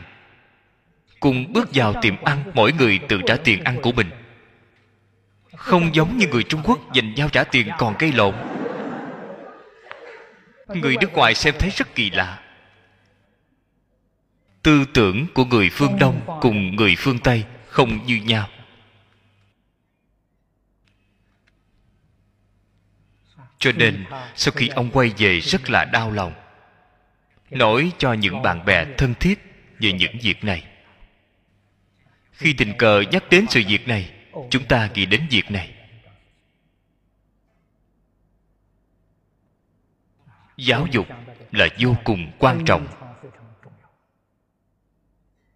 Cùng bước vào tiệm ăn mỗi người tự trả tiền ăn của mình không giống như người trung quốc dành giao trả tiền còn gây lộn. Người nước ngoài xem thấy rất kỳ lạ. Tư tưởng của người phương đông cùng người phương tây không như nhau. Cho nên, sau khi ông quay về rất là đau lòng. Nói cho những bạn bè thân thiết về những việc này. Khi tình cờ nhắc đến sự việc này chúng ta nghĩ đến việc này. Giáo dục là vô cùng quan trọng.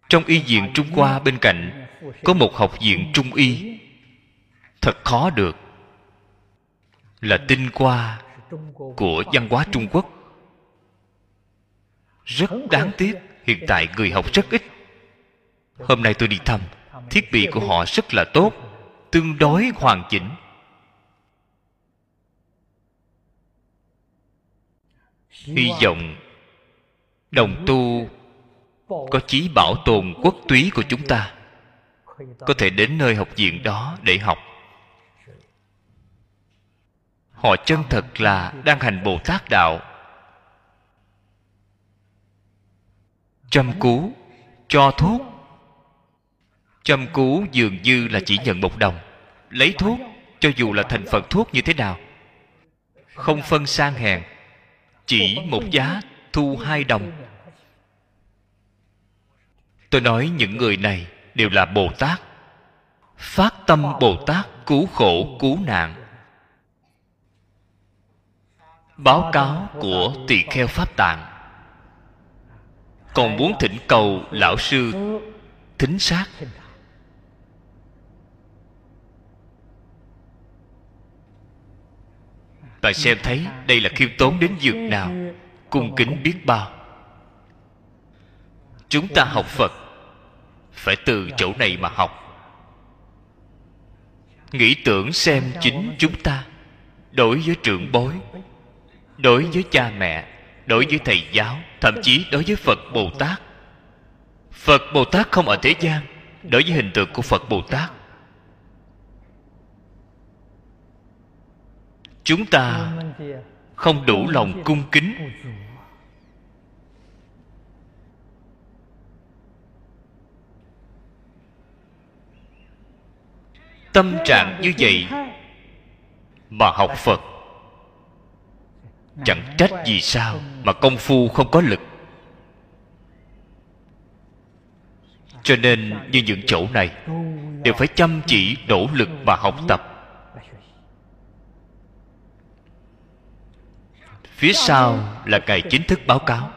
Trong y viện trung hoa bên cạnh, có một học viện trung y. Thật khó được. Là tinh hoa của văn hóa trung quốc. Rất đáng tiếc, hiện tại người học rất ít. Hôm nay tôi đi thăm, thiết bị của họ rất là tốt tương đối hoàn chỉnh. Hy vọng đồng tu có chí bảo tồn quốc túy của chúng ta có thể đến nơi học viện đó để học. Họ chân thật là đang hành bồ tát đạo. Chăm cứu cho thuốc. Chăm cứu dường như là chỉ nhận một đồng lấy thuốc, cho dù là thành phần thuốc như thế nào. Không phân sang hèn, chỉ một giá thu hai đồng. Tôi nói những người này đều là bồ tát. Phát tâm bồ tát cứu khổ, cứu nạn. Báo cáo của tỳ kheo pháp tạng. Còn muốn thỉnh cầu lão sư thính sát. Bạn xem thấy đây là khiêm tốn đến dược nào, cung kính biết bao. Chúng ta học phật, phải từ chỗ này mà học. Nghĩ tưởng xem chính chúng ta, đối với trưởng bối, đối với cha mẹ, đối với thầy giáo, thậm chí đối với phật bồ tát. Phật bồ tát không ở thế gian, đối với hình tượng của phật bồ tát chúng ta không đủ lòng cung kính. Tâm trạng như vậy mà học phật chẳng trách vì sao mà công phu không có lực. Cho nên như những chỗ này đều phải chăm chỉ, nỗ lực mà học tập. Phía sau là ngày chính thức báo cáo.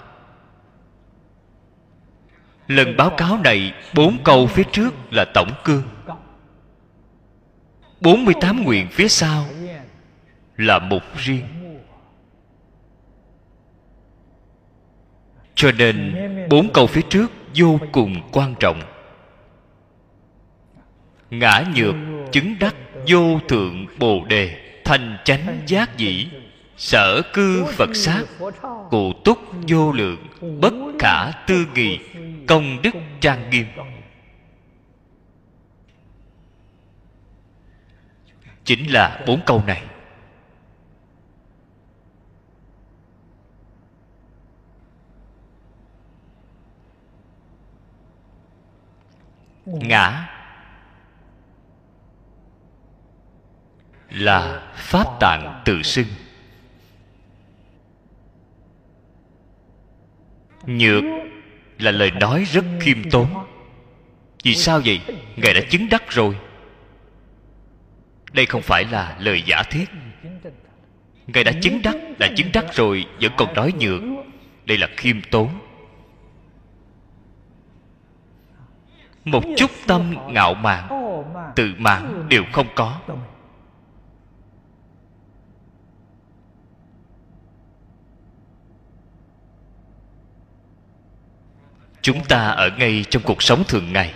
Lần báo cáo này, bốn câu phía trước là tổng cương. 48 nguyện phía sau là mục riêng. Cho nên, bốn câu phía trước vô cùng quan trọng. Ngã nhược chứng đắc vô thượng bồ đề thành chánh giác dĩ sở cư phật sát, cụ túc vô lượng, bất khả tư nghị, công đức trang nghiêm. Chính là bốn câu này. Ngã là pháp tạng tự sinh nhược là lời nói rất khiêm tốn. Vì sao vậy? Ngài đã chứng đắc rồi. Đây không phải là lời giả thiết. Ngài đã chứng đắc, đã chứng đắc rồi, vẫn còn nói nhược. Đây là khiêm tốn. Một chút tâm ngạo mạn, tự mãn đều không có. Chúng ta ở ngay trong cuộc sống thường ngày.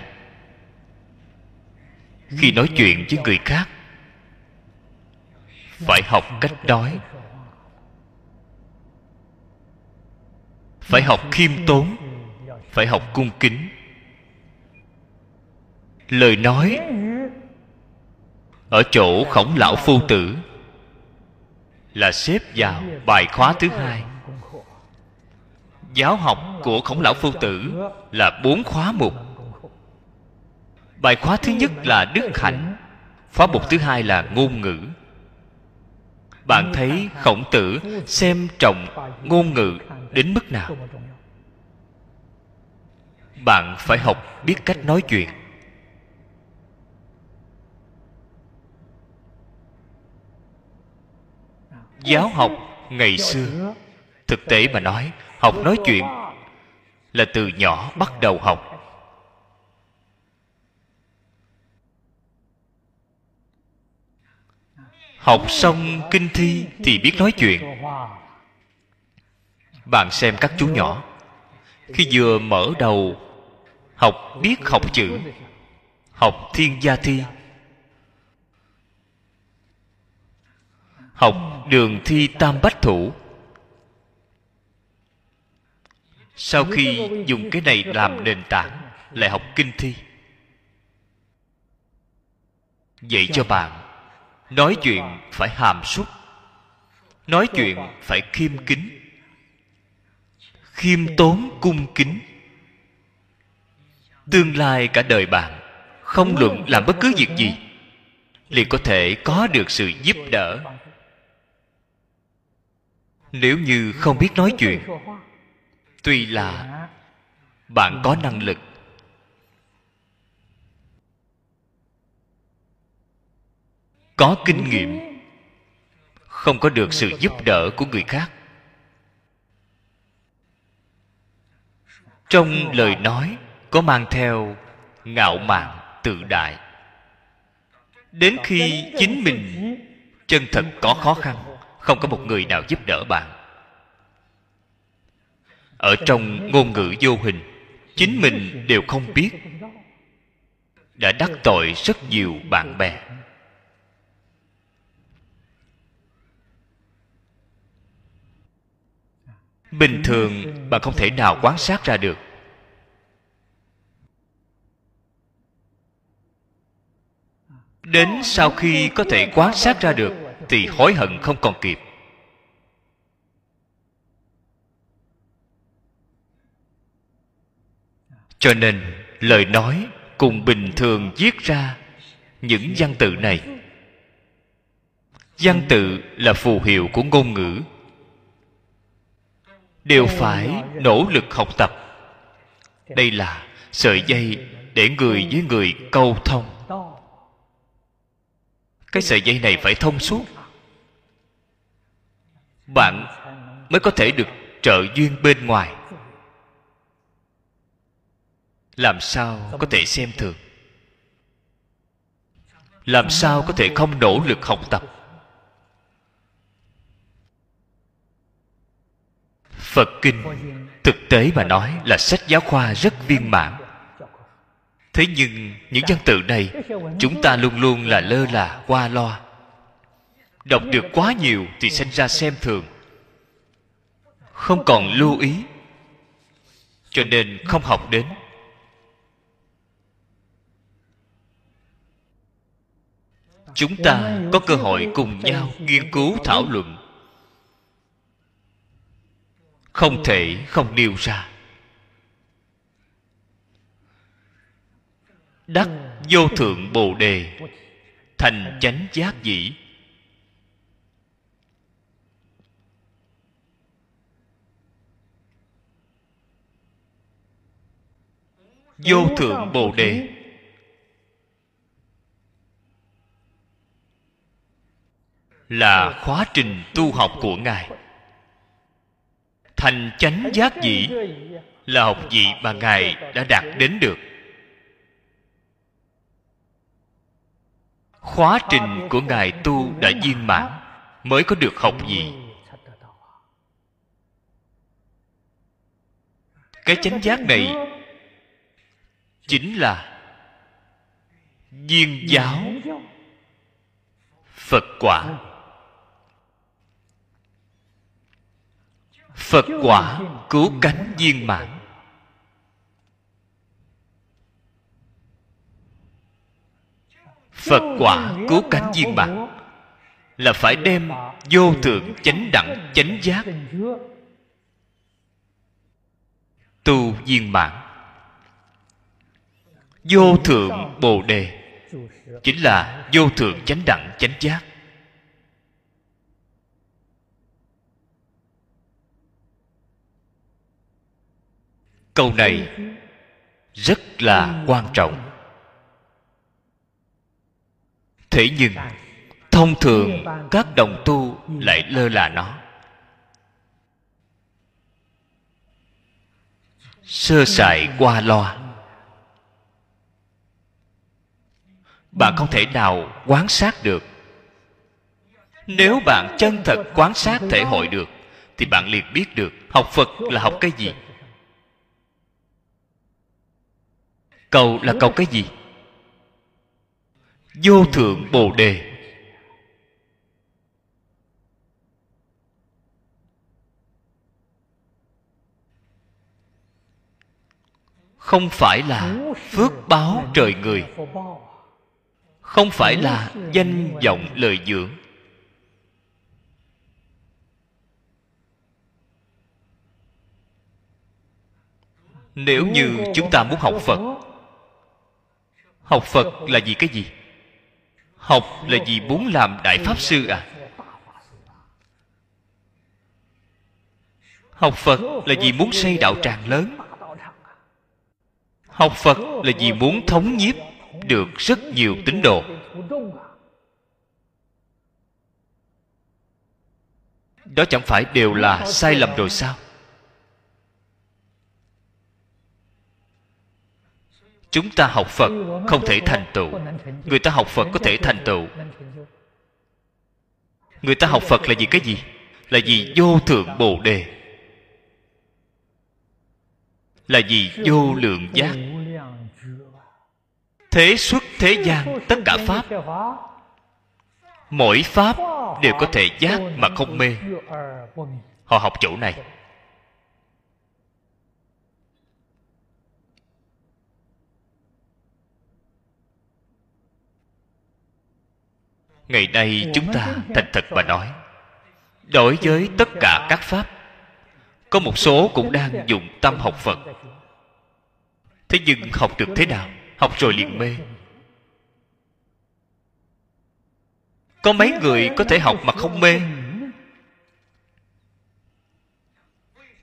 Khi nói chuyện với người khác, phải học cách nói. Phải học khiêm tốn, phải học cung kính. Lời nói ở chỗ khổng lão phu tử là xếp vào bài khóa thứ hai giáo học của khổng lão phu tử là bốn khóa mục. Bài khóa thứ nhất là đức hạnh, khóa mục thứ hai là ngôn ngữ. Bạn thấy khổng tử xem trọng ngôn ngữ đến mức nào? Bạn phải học biết cách nói chuyện. Giáo học ngày xưa, thực tế mà nói học nói chuyện là từ nhỏ bắt đầu học. Học xong kinh thi thì biết nói chuyện. Bạn xem các chú nhỏ, khi vừa mở đầu học biết học chữ, học thiên gia thi. Học đường thi tam bách thủ. Sau khi dùng cái này làm nền tảng lại học kinh thi. Dạy cho bạn nói chuyện phải hàm súc nói chuyện phải khiêm kính khiêm tốn cung kính. Tương lai cả đời bạn không luận làm bất cứ việc gì liền có thể có được sự giúp đỡ. nếu như không biết nói chuyện tuy là bạn có năng lực. Có kinh nghiệm. Không có được sự giúp đỡ của người khác. Trong lời nói có mang theo ngạo mạn tự đại. Đến khi chính mình chân thật có khó khăn, không có một người nào giúp đỡ bạn ở trong ngôn ngữ vô hình, chính mình đều không biết. Đã đắc tội rất nhiều bạn bè. Bình thường, bạn không thể nào quan sát ra được. Đến sau khi có thể quan sát ra được, thì hối hận không còn kịp. Cho nên lời nói cùng bình thường viết ra những văn tự này. Văn tự là phù hiệu của ngôn ngữ. Đều phải nỗ lực học tập. Đây là sợi dây để người với người câu thông. Cái sợi dây này phải thông suốt. Bạn mới có thể được trợ duyên bên ngoài làm sao có thể xem thường? Làm sao có thể không nỗ lực học tập? Phật kinh thực tế mà nói là sách giáo khoa rất viên mãn. Thế nhưng những văn tự này chúng ta luôn luôn là lơ là qua loa. Đọc được quá nhiều thì sinh ra xem thường. Không còn lưu ý. Cho nên không học đến chúng ta có cơ hội cùng nhau nghiên cứu, thảo luận. Không thể không nêu ra. Đắc vô thượng bồ đề, thành chánh giác dĩ. Vô thượng bồ đề là khóa trình tu học của ngài. Thành chánh giác dĩ là học vị mà ngài đã đạt đến được? Khóa trình của ngài tu đã viên mãn mới có được học vị cái chánh giác này chính là viên giáo phật quả. Phật quả cứu cánh viên mãn. Phật quả cứu cánh viên mãn là phải đem vô thượng chánh đẳng, chánh giác tu viên mãn. Vô thượng bồ đề chính là vô thượng chánh đẳng, chánh giác. Câu này rất là quan trọng. Thế nhưng, thông thường các đồng tu lại lơ là nó. Sơ sài qua loa. Bạn không thể nào quán sát được. Nếu bạn chân thật quán sát thể hội được, thì bạn liền biết được học phật là học cái gì. Cầu là cầu cái gì? Vô thượng bồ đề. Không phải là phước báo trời người. Không phải là danh vọng lời dưỡng. Nếu như chúng ta muốn học phật học phật là vì cái gì? Học là vì muốn làm đại pháp sư à? Học phật là vì muốn xây đạo tràng lớn. Học phật là vì muốn thống nhiếp được rất nhiều tín đồ. Đó chẳng phải đều là sai lầm rồi sao? Chúng ta học phật không thể thành tựu. Người ta học phật có thể thành tựu. Người ta học phật là vì cái gì? Là vì vô thượng bồ đề. Là vì vô lượng giác. Thế xuất thế gian, tất cả pháp, mỗi pháp đều có thể giác mà không mê. Họ học chỗ này. Ngày nay chúng ta thành thật mà nói đối với tất cả các pháp có một số cũng đang dùng tâm học phật. Thế nhưng học được thế nào? Học rồi liền mê. Có mấy người có thể học mà không mê?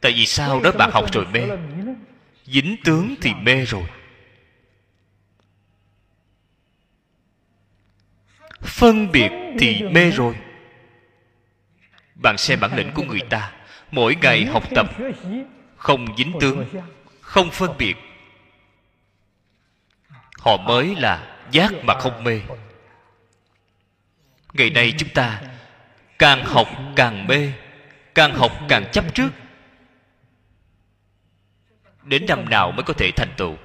Tại vì sao đó bạn học rồi mê? Dính tướng thì mê rồi phân biệt thì mê rồi. Bạn xem bản lĩnh của người ta. Mỗi ngày học tập không dính tướng không phân biệt. Họ mới là giác mà không mê. Ngày nay chúng ta càng học càng mê càng học càng chấp trước. Đến năm nào mới có thể thành tựu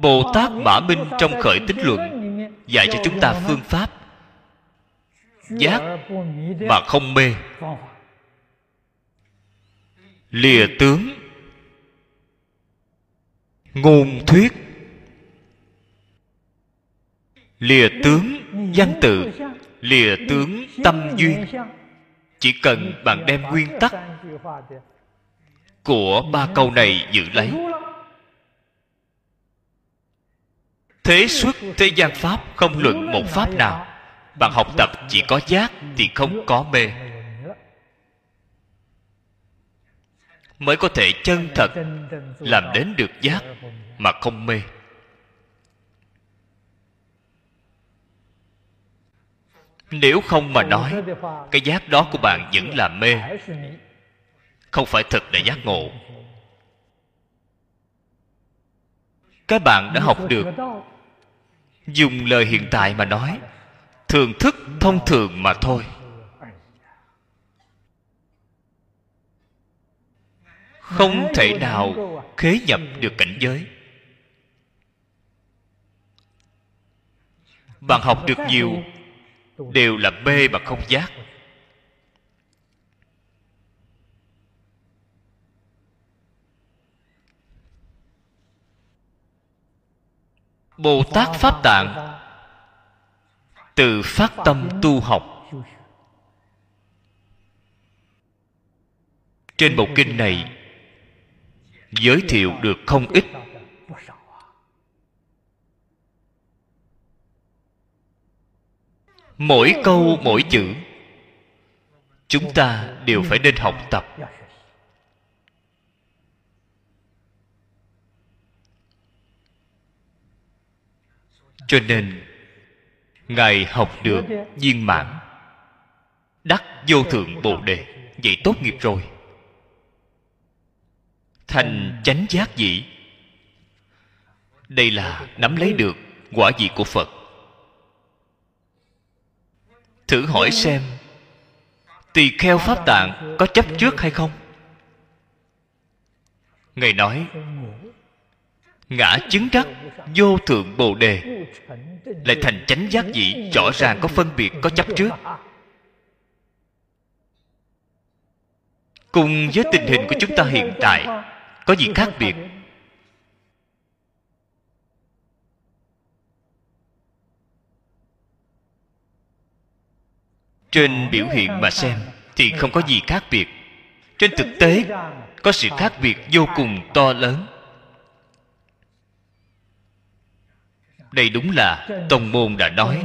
bồ tát mã minh trong khởi tính luận, dạy cho chúng ta phương pháp giác mà không mê. Lìa tướng, ngôn thuyết, lìa tướng danh tự lìa tướng tâm duyên. Chỉ cần bạn đem nguyên tắc của ba câu này giữ lấy thế xuất thế gian pháp không luận một pháp nào. Bạn học tập chỉ có giác thì không có mê. Mới có thể chân thật làm đến được giác mà không mê. Nếu không mà nói, cái giác đó của bạn vẫn là mê. Không phải thật là giác ngộ. Các bạn đã học được dùng lời hiện tại mà nói thường thức thông thường mà thôi. Không thể nào khế nhập được cảnh giới. Bạn học được nhiều, đều là mê mà không giác. Bồ tát pháp tạng từ phát tâm tu học. Trên bộ kinh này giới thiệu được không ít mỗi câu, mỗi chữ, chúng ta đều phải nên học tập. Cho nên, ngài học được viên mãn, đắc vô thượng bồ đề. Vậy tốt nghiệp rồi. Thành chánh giác dĩ. Đây là nắm lấy được quả vị của phật. Thử hỏi xem, tỳ kheo pháp tạng có chấp trước hay không? Ngài nói ngã chứng đắc, vô thượng bồ đề. Lại thành chánh giác dị rõ ràng có phân biệt, có chấp trước. Cùng với tình hình của chúng ta hiện tại, có gì khác biệt? Trên biểu hiện mà xem thì không có gì khác biệt. Trên thực tế, có sự khác biệt vô cùng to lớn. Đây đúng là tông môn đã nói.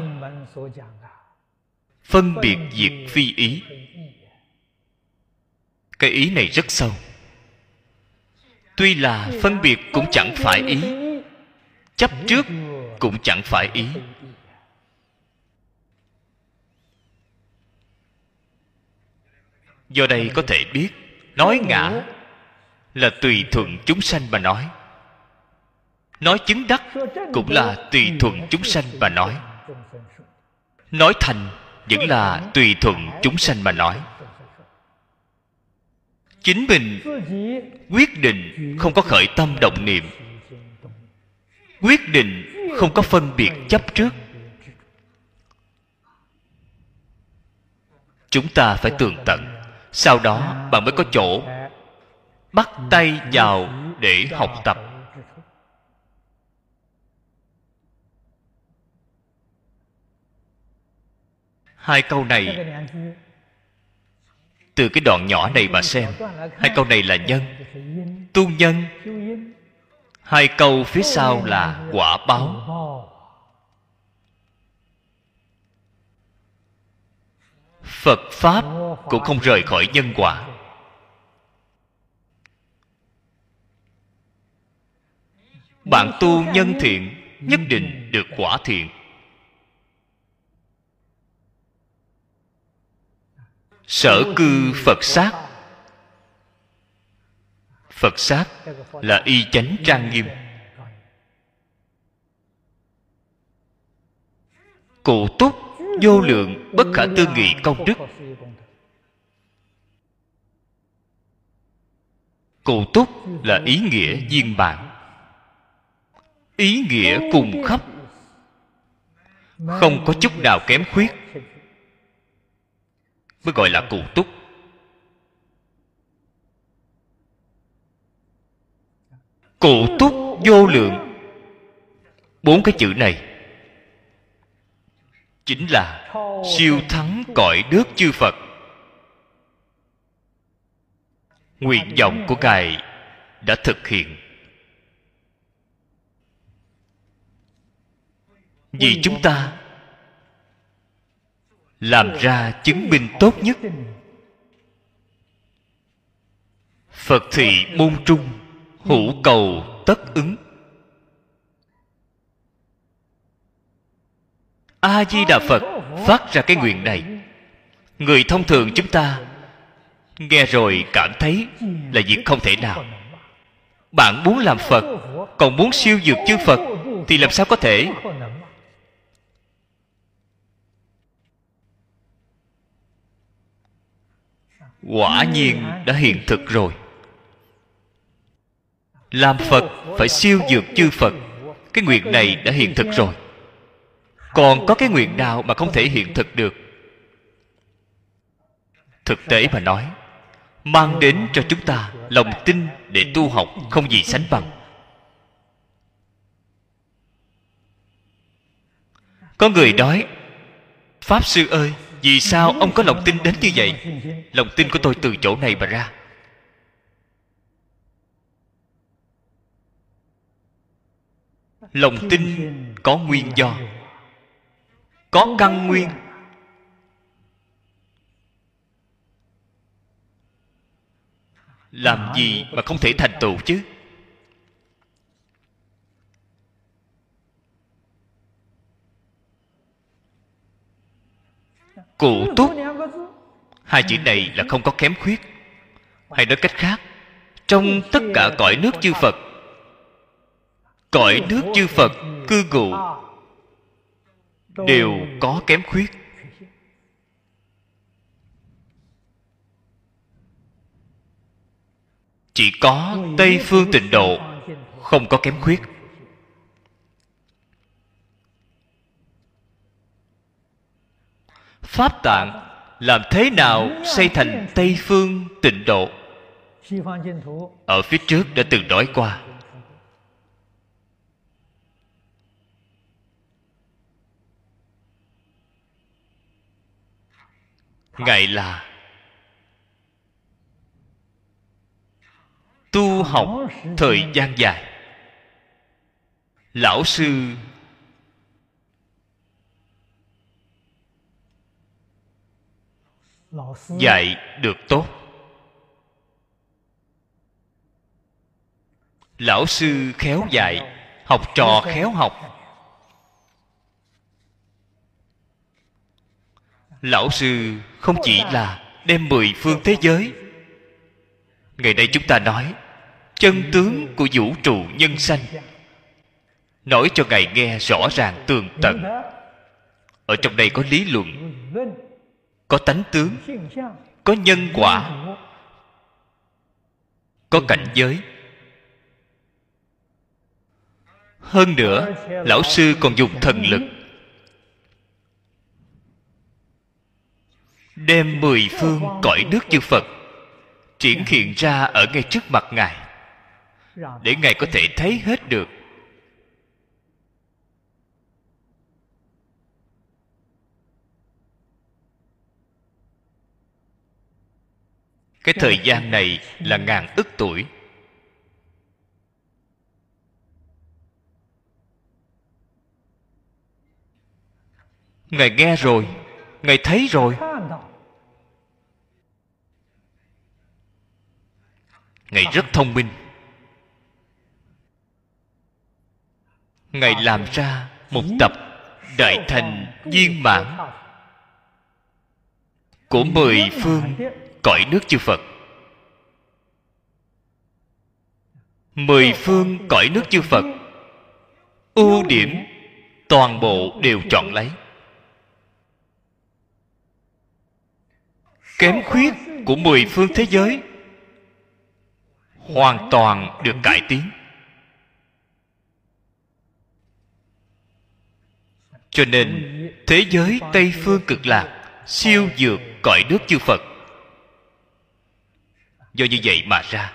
Phân biệt diệt phi ý. Cái ý này rất sâu. Tuy là phân biệt cũng chẳng phải ý. Chấp trước cũng chẳng phải ý. Do đây có thể biết, nói ngã là tùy thuận chúng sanh mà nói nói chứng đắc cũng là tùy thuận chúng sanh mà nói. Nói thành vẫn là tùy thuận chúng sanh mà nói. Chính mình quyết định không có khởi tâm động niệm. Quyết định không có phân biệt chấp trước. Chúng ta phải tường tận, sau đó bạn mới có chỗ bắt tay vào để học tập. Hai câu này, từ cái đoạn nhỏ này mà xem. Hai câu này là nhân, tu nhân. Hai câu phía sau là quả báo. Phật pháp cũng không rời khỏi nhân quả. Bạn tu nhân thiện, nhất định được quả thiện. Sở cư phật sát. Phật sát là y chánh trang nghiêm. Cụ túc, vô lượng, bất khả tư nghị, công đức. Cụ túc là ý nghĩa viên bản ý nghĩa cùng khắp. Không có chút nào kém khuyết mới gọi là cụ túc. Cụ túc vô lượng. Bốn cái chữ này chính là siêu thắng cõi nước chư phật. Nguyện vọng của ngài đã thực hiện. Vì chúng ta làm ra chứng minh tốt nhất. Phật thị môn trung hữu cầu tất ứng. A di đà phật phát ra cái nguyện này. Người thông thường chúng ta nghe rồi cảm thấy là việc không thể nào. Bạn muốn làm phật, còn muốn siêu dược chư phật thì làm sao có thể? Quả nhiên đã hiện thực rồi. Làm phật phải siêu dược chư phật. Cái nguyện này đã hiện thực rồi. Còn có cái nguyện nào mà không thể hiện thực được? Thực tế mà nói, mang đến cho chúng ta lòng tin để tu học không gì sánh bằng. Có người nói, pháp sư ơi vì sao ông có lòng tin đến như vậy? Lòng tin của tôi từ chỗ này mà ra. Lòng tin có nguyên do, có căn nguyên. Làm gì mà không thể thành tựu chứ? Cụ túc. hai chữ này là không có kém khuyết. Hay nói cách khác trong tất cả cõi nước chư phật cõi nước chư phật cư ngụ đều có kém khuyết. Chỉ có tây phương tịnh độ không có kém khuyết pháp tạng, làm thế nào xây thành tây phương tịnh độ? Ở phía trước đã từng nói qua. Ngài là tu học thời gian dài. Lão sư dạy được tốt. Lão sư khéo dạy học. trò khéo học. lão sư không chỉ là đem mười phương thế giới. Ngày nay chúng ta nói chân tướng của vũ trụ nhân sanh. nói cho ngài nghe rõ ràng tường tận. ở trong đây có lý luận có tánh tướng, có nhân quả, có cảnh giới. Hơn nữa, lão sư còn dùng thần lực đem mười phương cõi nước chư phật triển hiện ra ở ngay trước mặt ngài, để ngài có thể thấy hết được cái thời gian này là ngàn ức tuổi. Ngài nghe rồi ngài thấy rồi. Ngài rất thông minh. Ngài làm ra một tập đại thành viên mãn của mười phương cõi nước chư phật. Mười phương cõi nước chư phật, ưu điểm toàn bộ đều chọn lấy. Kém khuyết của mười phương thế giới hoàn toàn được cải tiến. Cho nên thế giới tây phương cực lạc siêu dược cõi nước chư phật do như vậy mà ra.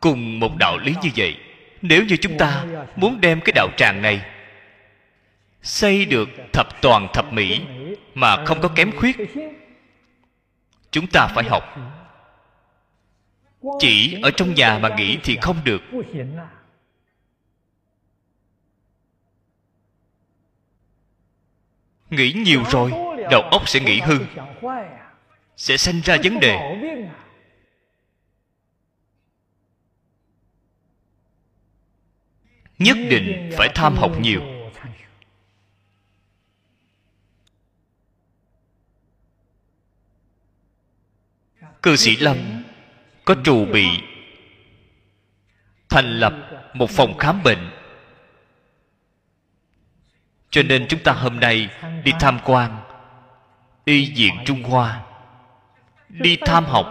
Cùng một đạo lý như vậy, nếu như chúng ta muốn đem cái đạo tràng này xây được thập toàn thập mỹ mà không có kém khuyết, chúng ta phải học. Chỉ ở trong nhà mà nghĩ thì không được. Nghĩ nhiều rồi, đầu óc sẽ nghĩ hư. Sẽ sinh ra vấn đề. Nhất định phải tham học nhiều. Cư sĩ lâm có trù bị thành lập một phòng khám bệnh cho nên chúng ta hôm nay đi tham quan y viện trung hoa. Đi tham học.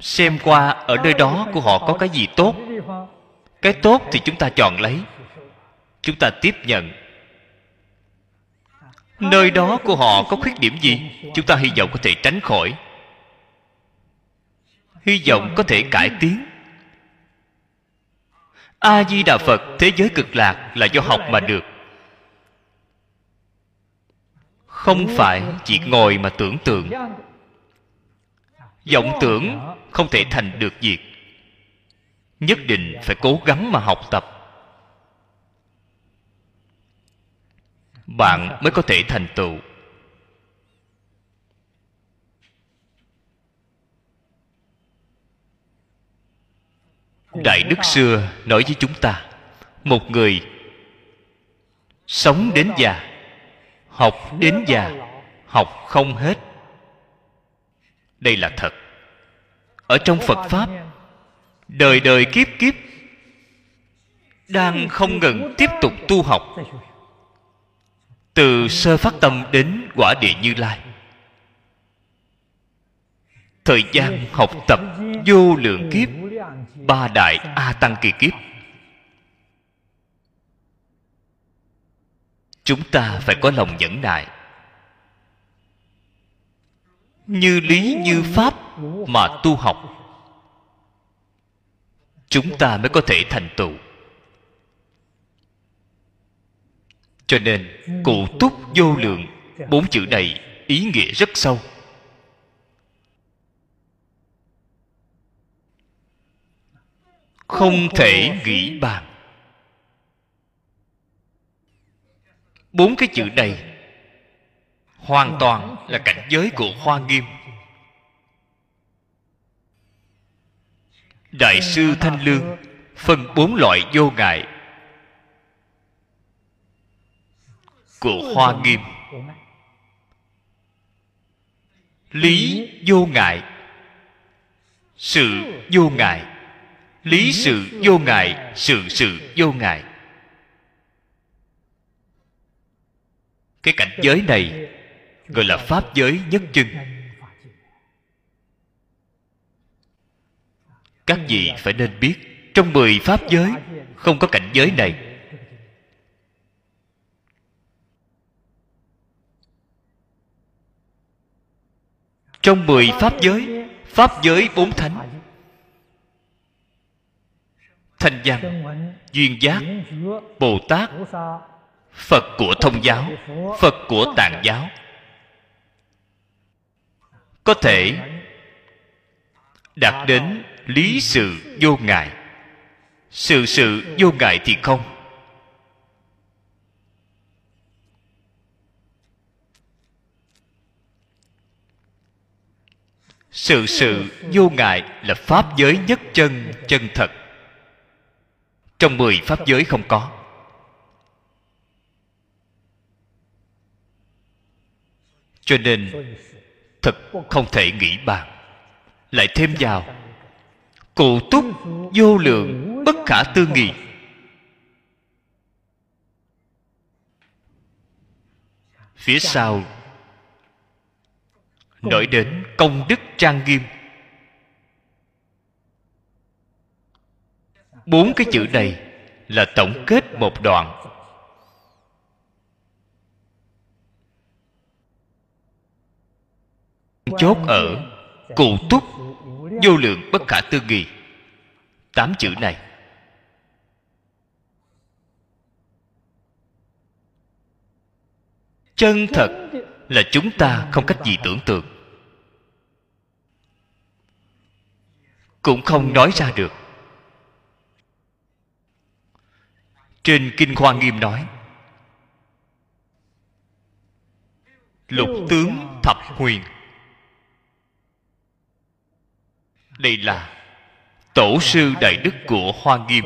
Xem qua ở nơi đó của họ có cái gì tốt. Cái tốt thì chúng ta chọn lấy. Chúng ta tiếp nhận. Nơi đó của họ có khuyết điểm gì? Chúng ta hy vọng có thể tránh khỏi. Hy vọng có thể cải tiến a di đà phật, thế giới cực lạc là do học mà được. Không phải chỉ ngồi mà tưởng tượng. Vọng tưởng không thể thành được việc nhất định phải cố gắng mà học tập. Bạn mới có thể thành tựu. Đại đức xưa nói với chúng ta một người sống đến già học đến già học không hết. Đây là thật. Ở trong phật pháp đời đời kiếp kiếp đang không ngừng tiếp tục tu học. Từ sơ phát tâm đến quả địa như lai. Thời gian học tập vô lượng kiếp ba đại a tăng kỳ kiếp. Chúng ta phải có lòng nhẫn nại. Như lý như pháp mà tu học, chúng ta mới có thể thành tựu. Cho nên, cụ túc vô lượng, bốn chữ này ý nghĩa rất sâu. Không thể nghĩ bàn. Bốn cái chữ này hoàn toàn là cảnh giới của hoa nghiêm. Đại sư thanh lương phân bốn loại vô ngại của hoa nghiêm. Lý vô ngại sự vô ngại lý sự vô ngại, sự sự vô ngại. Cái cảnh giới này gọi là pháp giới nhất chân. Các vị phải nên biết, trong mười pháp giới không có cảnh giới này. Trong mười pháp giới pháp giới bốn thánh thanh văn, duyên giác bồ tát phật của thông giáo, phật của tạng giáo. Có thể đạt đến lý sự vô ngại. Sự sự vô ngại thì không. Sự sự vô ngại là pháp giới nhất chân chân thật trong mười pháp giới không có. Cho nên, thật không thể nghĩ bàn. Lại thêm vào, cụ túc vô lượng bất khả tư nghị. Phía sau, nói đến công đức trang nghiêm. Bốn cái chữ này là tổng kết một đoạn. Chốt ở cụ túc, vô lượng bất khả tư nghị tám chữ này. Chân thật là chúng ta không cách gì tưởng tượng. Cũng không nói ra được. Trên kinh hoa nghiêm nói, lục tướng thập huyền. Đây là tổ sư đại đức của hoa nghiêm.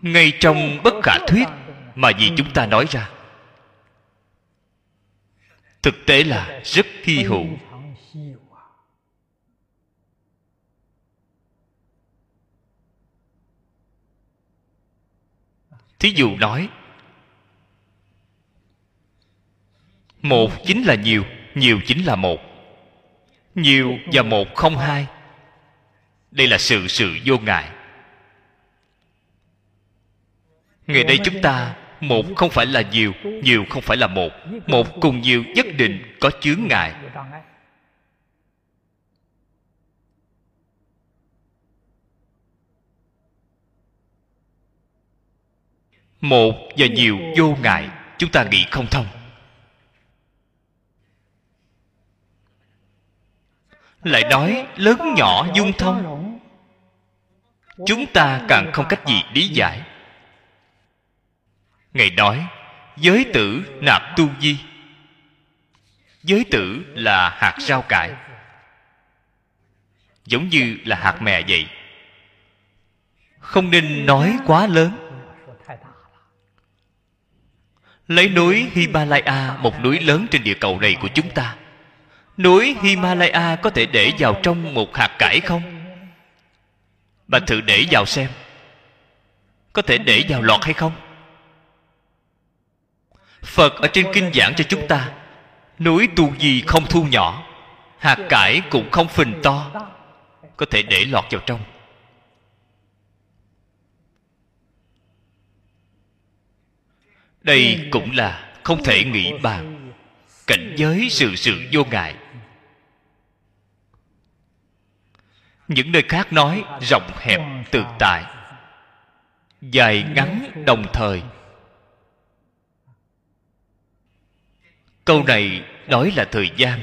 Ngay trong bất khả thuyết mà vì chúng ta nói ra, thực tế là rất hy hữu. Thí dụ nói, một chính là nhiều nhiều chính là một. Nhiều và một không hai, đây là sự sự vô ngại. Ngày đây chúng ta, một không phải là nhiều nhiều không phải là một. Một cùng nhiều nhất định có chướng ngại. Một và nhiều vô ngại, chúng ta nghĩ không thông. Lại nói, lớn nhỏ dung thông. Chúng ta càng không cách gì lý giải. Ngài nói, giới tử nạp tu di. Giới tử là hạt rau cải. Giống như là hạt mè vậy. Không nên nói quá lớn lấy núi himalaya, một núi lớn trên địa cầu này của chúng ta. Núi himalaya có thể để vào trong một hạt cải không? Bạn thử để vào xem. Có thể để vào lọt hay không? Phật ở trên kinh giảng cho chúng ta, núi tu gì không thu nhỏ, hạt cải cũng không phình to. Có thể để lọt vào trong. Đây cũng là không thể nghĩ bàn cảnh giới sự sự vô ngại. Những nơi khác nói rộng hẹp tự tại, dài ngắn đồng thời. Câu này nói là thời gian.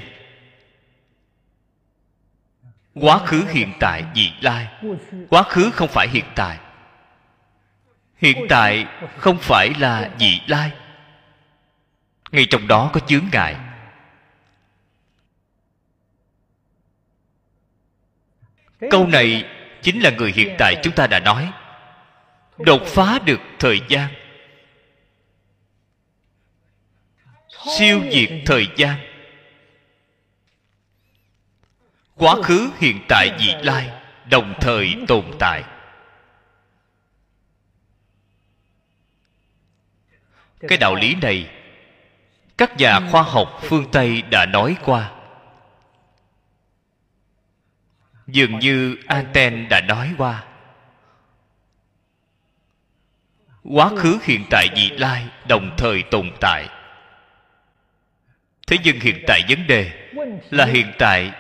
Quá khứ hiện tại vị lai, quá khứ không phải hiện tại hiện tại không phải là vị lai. Ngay trong đó có chướng ngại. Câu này chính là người hiện tại chúng ta đã nói. Đột phá được thời gian. Siêu diệt thời gian. Quá khứ hiện tại vị lai đồng thời tồn tại cái đạo lý này, các nhà khoa học phương tây đã nói qua. Dường như anten đã nói qua. Quá khứ hiện tại vị lai đồng thời tồn tại. Thế nhưng hiện tại vấn đề là hiện tại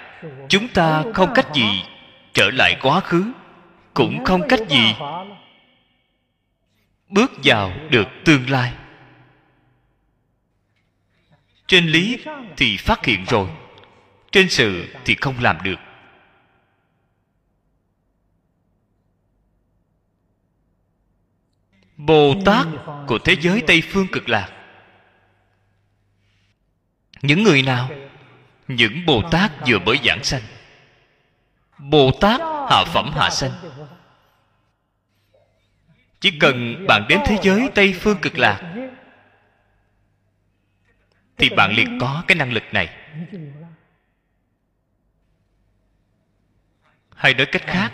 chúng ta không cách gì trở lại quá khứ, cũng không cách gì bước vào được tương lai trên lý thì phát hiện rồi, trên sự thì không làm được. Bồ tát của thế giới tây phương cực lạc. Những người nào? Những bồ tát vừa mới giảng sanh. Bồ tát hạ phẩm hạ sanh. Chỉ cần bạn đến thế giới tây phương cực lạc thì bạn liền có cái năng lực này. Hay nói cách khác,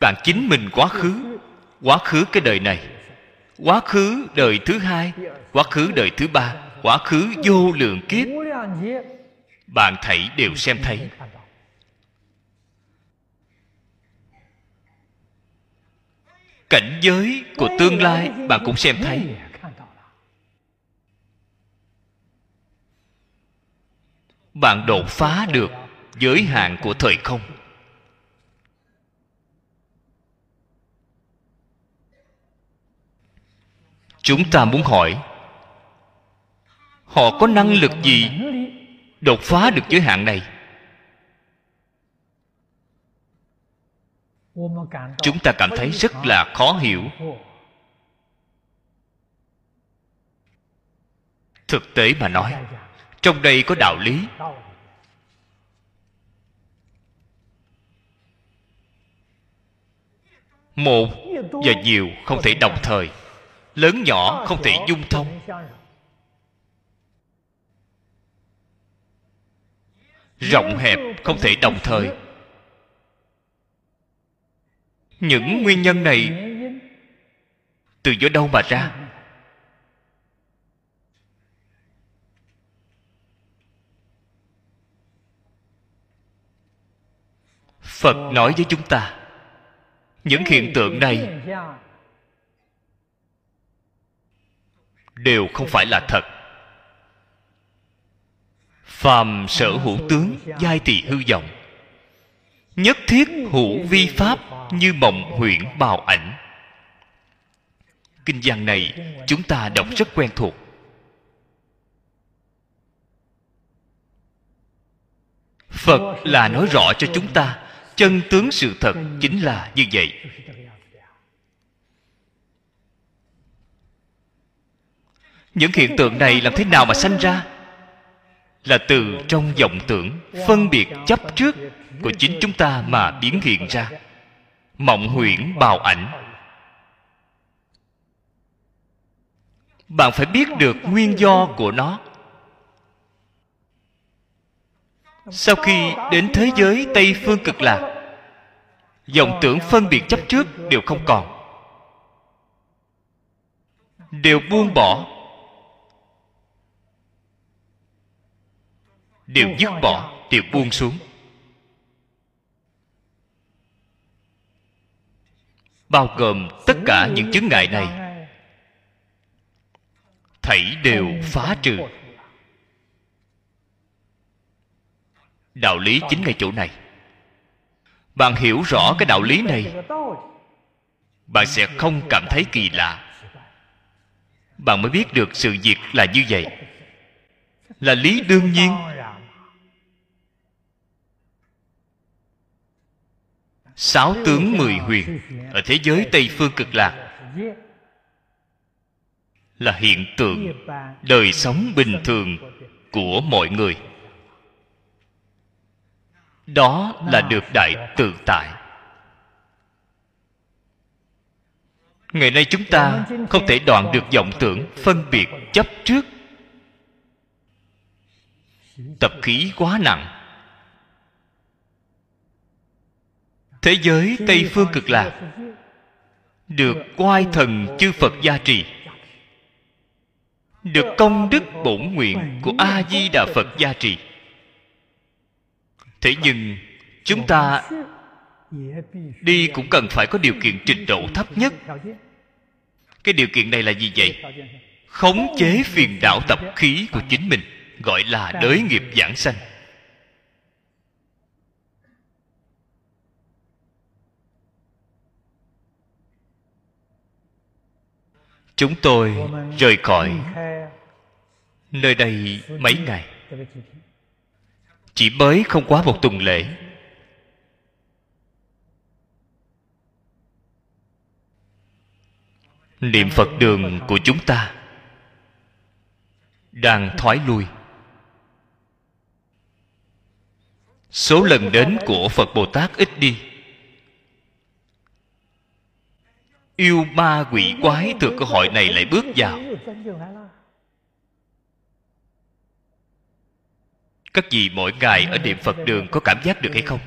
bạn chính mình quá khứ quá khứ cái đời này, quá khứ đời thứ hai, quá khứ đời thứ ba, quá khứ vô lượng kiếp. Bạn thảy đều xem thấy. Cảnh giới của tương lai bạn cũng xem thấy. bạn đột phá được giới hạn của thời không? Chúng ta muốn hỏi, họ có năng lực gì đột phá được giới hạn này? Chúng ta cảm thấy rất là khó hiểu. Thực tế mà nói trong đây có đạo lý. Một và nhiều không thể đồng thời. Lớn nhỏ không thể dung thông. Rộng hẹp không thể đồng thời. Những nguyên nhân này, từ do đâu mà ra? Phật nói với chúng ta, những hiện tượng này đều không phải là thật. Phàm sở hữu tướng, giai tỳ hư vọng, nhất thiết hữu vi pháp như mộng huyễn bào ảnh. Kinh văn này chúng ta đọc rất quen thuộc. Phật là nói rõ cho chúng ta chân tướng sự thật chính là như vậy. Những hiện tượng này làm thế nào mà sanh ra? Là từ trong vọng tưởng phân biệt chấp trước của chính chúng ta mà biến hiện ra. Mộng huyễn bào ảnh. Bạn phải biết được nguyên do của nó. Sau khi đến thế giới tây phương cực lạc dòng tưởng phân biệt chấp trước đều không còn. Đều buông bỏ. Đều dứt bỏ, đều buông xuống. Bao gồm tất cả những chứng ngại này, thảy đều phá trừ. Đạo lý chính ngay chỗ này. Bạn hiểu rõ cái đạo lý này, bạn sẽ không cảm thấy kỳ lạ. Bạn mới biết được sự việc là như vậy. Là lý đương nhiên. Sáu tướng mười huyền ở thế giới tây phương cực lạc là hiện tượng đời sống bình thường của mọi người đó là được đại tự tại. Ngày nay chúng ta không thể đoạn được vọng tưởng phân biệt chấp trước. Tập khí quá nặng. Thế giới tây phương cực lạc được oai thần chư phật gia trì, được công đức bổn nguyện của a di đà phật gia trì thế nhưng, chúng ta đi cũng cần phải có điều kiện trình độ thấp nhất. Cái điều kiện này là gì vậy? Khống chế phiền não tập khí của chính mình, gọi là đới nghiệp giảng sanh. Chúng tôi rời khỏi nơi đây mấy ngày chỉ mới không quá một tuần lễ. Niệm phật đường của chúng ta đang thoái lui. Số lần đến của phật bồ tát ít đi. Yêu ma quỷ quái từ cơ hội này lại bước vào. Các vị mỗi ngày ở niệm phật đường có cảm giác được hay không?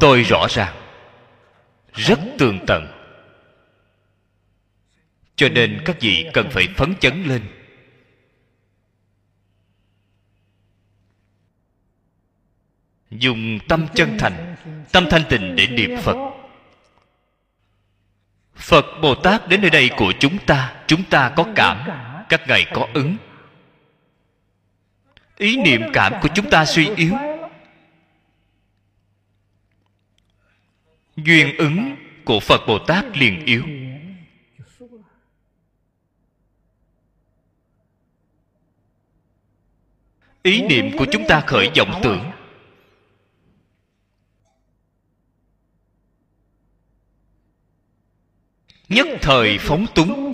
Tôi rõ ràng, rất tường tận. Cho nên các vị cần phải phấn chấn lên. Dùng tâm chân thành, tâm thanh tịnh để niệm phật phật bồ tát đến nơi đây của chúng ta chúng ta có cảm, các ngài có ứng. Ý niệm cảm của chúng ta suy yếu. Duyên ứng của phật bồ tát liền yếu. Ý niệm của chúng ta khởi vọng tưởng. Nhất thời phóng túng.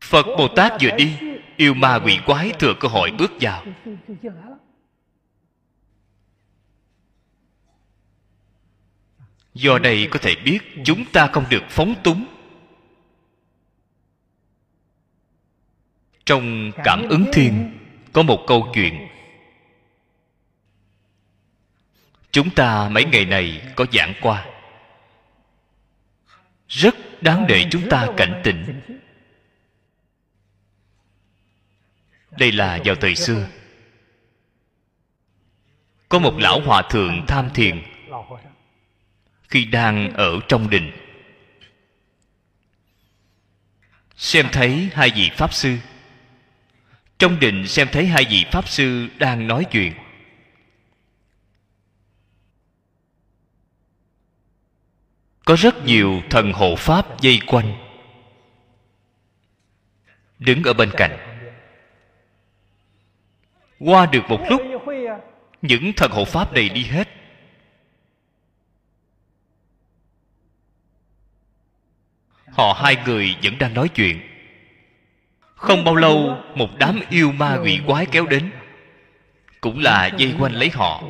Phật bồ tát vừa đi, yêu ma quỷ quái thừa cơ hội bước vào. Do đây có thể biết chúng ta không được phóng túng. Trong cảm ứng thiên, có một câu chuyện. Chúng ta mấy ngày này có giảng qua rất đáng để chúng ta cảnh tỉnh đây là vào thời xưa. Có một lão hòa thượng tham thiền khi đang ở trong đình. Xem thấy hai vị pháp sư. Trong đình xem thấy hai vị pháp sư đang nói chuyện. Có rất nhiều thần hộ pháp dây quanh. Đứng ở bên cạnh. Qua được một lúc, những thần hộ pháp này đi hết. Họ hai người vẫn đang nói chuyện. Không bao lâu, một đám yêu ma quỷ quái kéo đến. Cũng là dây quanh lấy họ.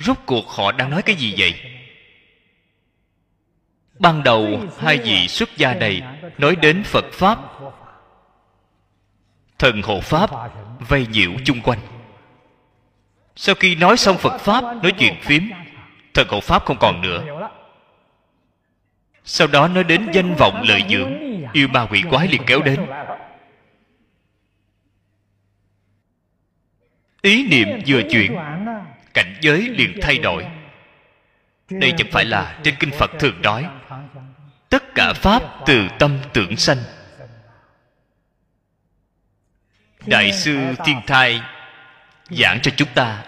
Rốt cuộc họ đang nói cái gì vậy? Ban đầu, hai vị xuất gia này nói đến phật pháp. Thần hộ pháp vây nhiễu chung quanh. Sau khi nói xong phật pháp, nói chuyện phím, thần hộ pháp không còn nữa. Sau đó nói đến danh vọng lợi dưỡng, yêu ma quỷ quái liền kéo đến. Ý niệm vừa chuyển cảnh giới liền thay đổi. Đây chẳng phải là trên kinh phật thường nói, tất cả pháp từ tâm tưởng sanh. Đại sư thiên thai giảng cho chúng ta,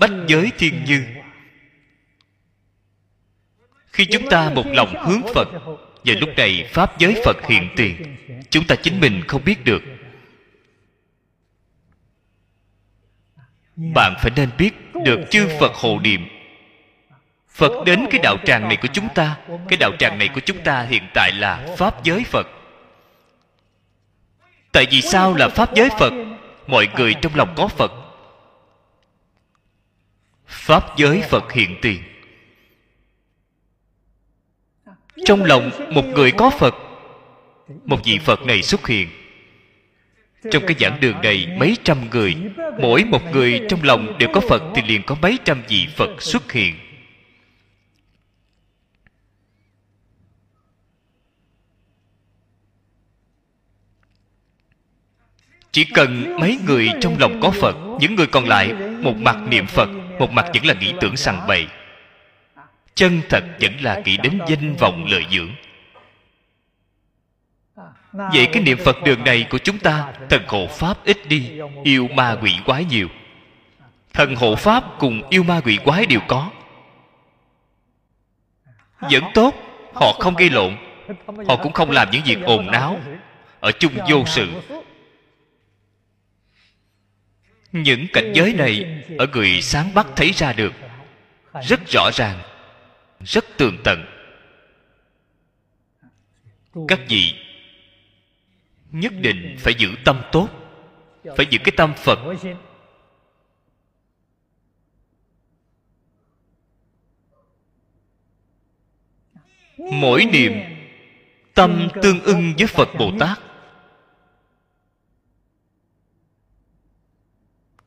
bách giới thiên như. Khi chúng ta một lòng hướng phật, và lúc này pháp giới phật hiện tiền, chúng ta chính mình không biết được. Bạn phải nên biết được chư phật hộ niệm. Phật đến cái đạo tràng này của chúng ta. Cái đạo tràng này của chúng ta hiện tại là pháp giới phật. Tại vì sao là pháp giới phật? Mọi người trong lòng có phật. Pháp giới phật hiện tiền. Trong lòng một người có phật, một vị phật này xuất hiện trong cái giảng đường này, mấy trăm người, mỗi một người trong lòng đều có phật thì liền có mấy trăm vị phật xuất hiện. Chỉ cần mấy người trong lòng có phật, những người còn lại, một mặt niệm phật, một mặt vẫn là nghĩ tưởng sằng bậy. Chân thật vẫn là nghĩ đến danh vọng lợi dưỡng vậy cái niệm phật đường này của chúng ta, thần hộ pháp ít đi, yêu ma quỷ quái nhiều. Thần hộ pháp cùng yêu ma quỷ quái đều có. Vẫn tốt, họ không gây lộn, họ cũng không làm những việc ồn náo ở chung vô sự. Những cảnh giới này ở người sáng bắt thấy ra được, rất rõ ràng, rất tường tận. Các vị nhất định phải giữ tâm tốt, phải giữ cái tâm phật. Mỗi niệm tâm tương ưng với phật bồ tát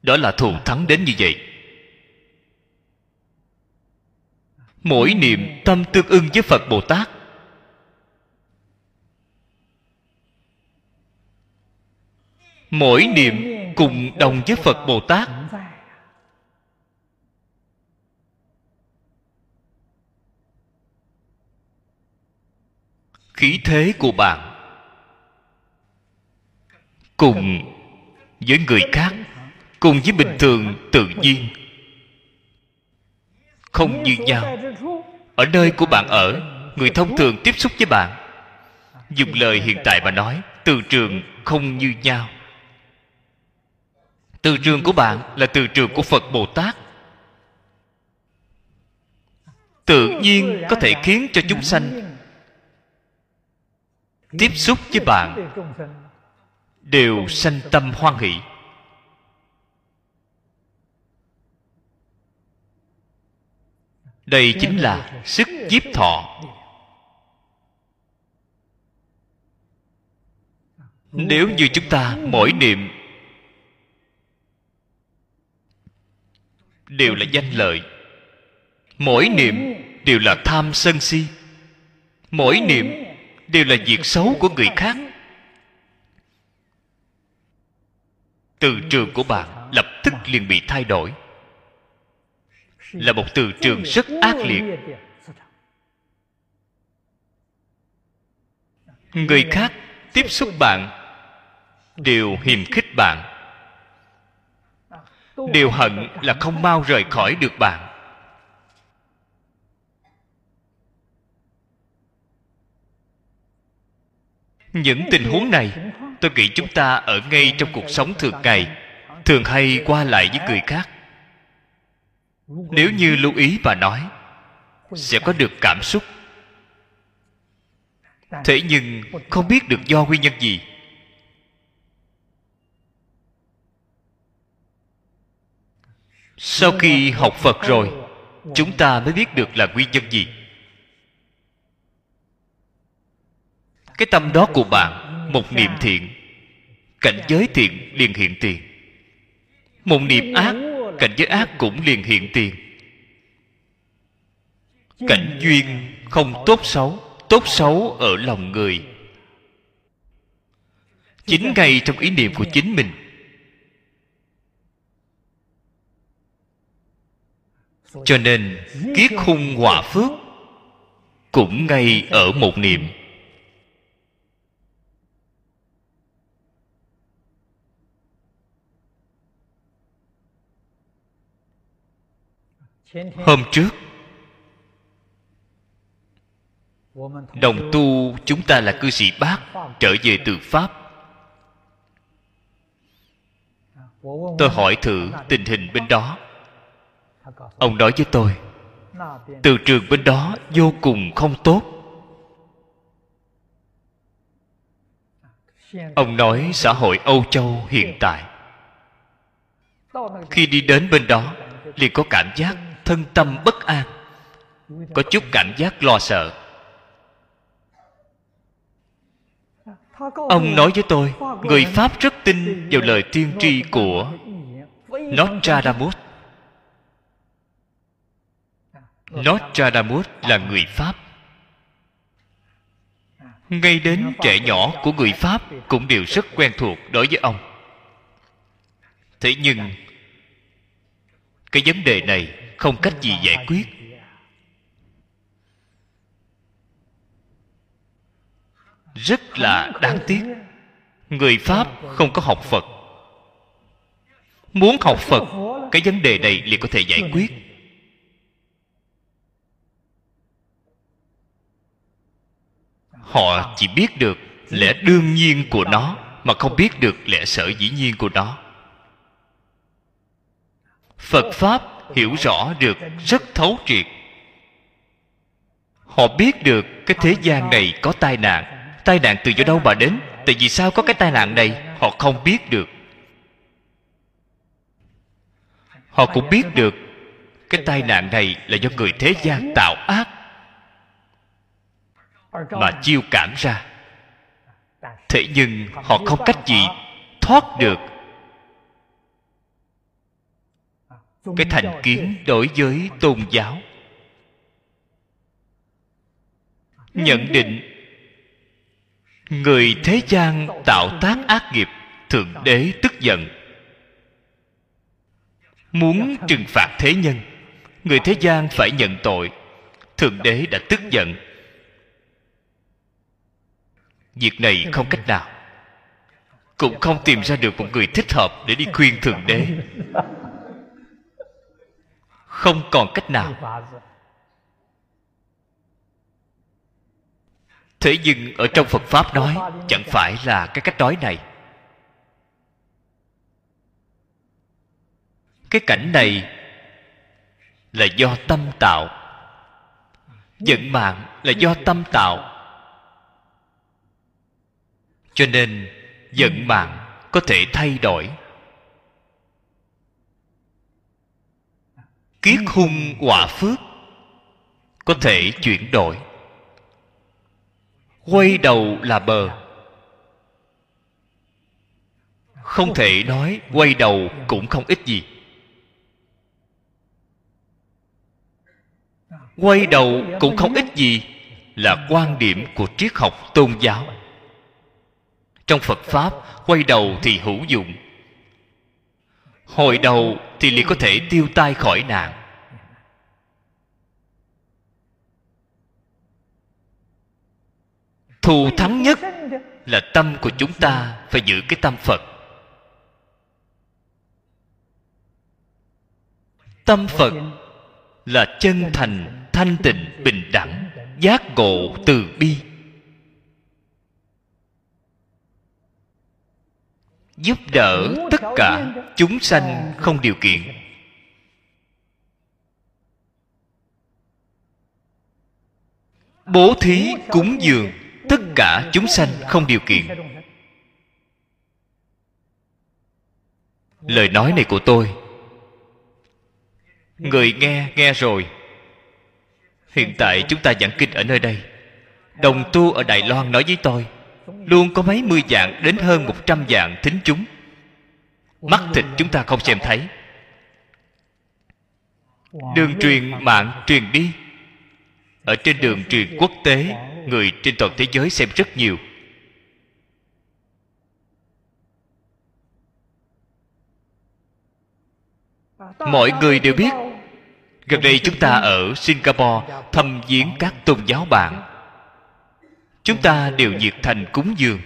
đó là thù thắng đến như vậy. Mỗi niệm tâm tương ưng với phật bồ tát mỗi niệm cùng đồng với phật bồ tát. Khí thế của bạn cùng với người khác, cùng với bình thường tự nhiên, không như nhau. Ở nơi của bạn ở, người thông thường tiếp xúc với bạn. Dùng lời hiện tại mà nói, từ trường không như nhau từ trường của bạn là từ trường của phật bồ tát. Tự nhiên có thể khiến cho chúng sanh tiếp xúc với bạn đều sanh tâm hoan hỷ. Đây chính là sức nhiếp thọ. Nếu như chúng ta mỗi niệm đều là danh lợi. Mỗi niệm đều là tham sân si. Mỗi niệm đều là việc xấu của người khác. Từ trường của bạn lập tức liền bị thay đổi. Là một từ trường rất ác liệt. Người khác tiếp xúc bạn đều hiềm khích bạn đều hận là không mau rời khỏi được bạn. Những tình huống này, tôi nghĩ chúng ta ở ngay trong cuộc sống thường ngày, thường hay qua lại với người khác. Nếu như lưu ý và nói, sẽ có được cảm xúc. Thế nhưng, không biết được do nguyên nhân gì sau khi học phật rồi, chúng ta mới biết được là nguyên nhân gì. Cái tâm đó của bạn, một niệm thiện, cảnh giới thiện liền hiện tiền. Một niệm ác, cảnh giới ác cũng liền hiện tiền. Cảnh duyên không tốt xấu tốt xấu ở lòng người. Chính ngay trong ý niệm của chính mình cho nên kiết khung hòa phước cũng ngay ở một niệm. Hôm trước, đồng tu chúng ta là cư sĩ bác trở về từ pháp. Tôi hỏi thử tình hình bên đó ông nói với tôi, từ trường bên đó vô cùng không tốt. Ông nói xã hội âu châu hiện tại, khi đi đến bên đó, liền có cảm giác thân tâm bất an, có chút cảm giác lo sợ. Ông nói với tôi, người pháp rất tin vào lời tiên tri của nostradamus nostradamus là người pháp. Ngay đến trẻ nhỏ của người pháp cũng đều rất quen thuộc đối với ông. Thế nhưng, cái vấn đề này không cách gì giải quyết. Rất là đáng tiếc, người pháp không có học phật. Muốn học phật, cái vấn đề này liền có thể giải quyết. Họ chỉ biết được lẽ đương nhiên của nó, mà không biết được lẽ sở dĩ nhiên của nó. Phật pháp hiểu rõ được rất thấu triệt. Họ biết được cái thế gian này có tai nạn. Tai nạn từ do đâu mà đến? Tại vì sao có cái tai nạn này? Họ không biết được. Họ cũng biết được cái tai nạn này là do người thế gian tạo ác mà chiêu cảm ra. Thế nhưng họ không cách gì thoát được. Cái thành kiến đối với tôn giáo. Nhận định, người thế gian tạo tác ác nghiệp, thượng đế tức giận. Muốn trừng phạt thế nhân, người thế gian phải nhận tội. Thượng đế đã tức giận việc này không cách nào. Cũng không tìm ra được một người thích hợp để đi khuyên thượng đế. Không còn cách nào. Thế nhưng ở trong phật pháp nói, chẳng phải là cái cách nói này. Cái cảnh này là do tâm tạo. Giận mạng là do tâm tạo cho nên vận mạng có thể thay đổi. Kiết hung quả phước có thể chuyển đổi. Quay đầu là bờ. Không thể nói quay đầu cũng không ít gì. Quay đầu cũng không ít gì là quan điểm của triết học tôn giáo trong phật pháp, quay đầu thì hữu dụng. Hồi đầu thì liền có thể tiêu tai khỏi nạn. Thù thắng nhất là tâm của chúng ta phải giữ cái tâm phật. Tâm phật là chân thành, thanh tịnh, bình đẳng, giác ngộ từ bi. Giúp đỡ tất cả chúng sanh không điều kiện. Bố thí cúng dường tất cả chúng sanh không điều kiện. Lời nói này của tôi, người nghe nghe rồi. Hiện tại chúng ta giảng kinh ở nơi đây. Đồng tu ở đài loan nói với tôi luôn có mấy mươi dạng đến hơn một trăm dạng thính chúng. Mắt thịt chúng ta không xem thấy. Đường truyền mạng truyền đi. Ở trên đường truyền quốc tế, người trên toàn thế giới xem rất nhiều. Mọi người đều biết, gần đây chúng ta ở singapore thăm viếng các tôn giáo bạn chúng ta đều nhiệt thành cúng dường.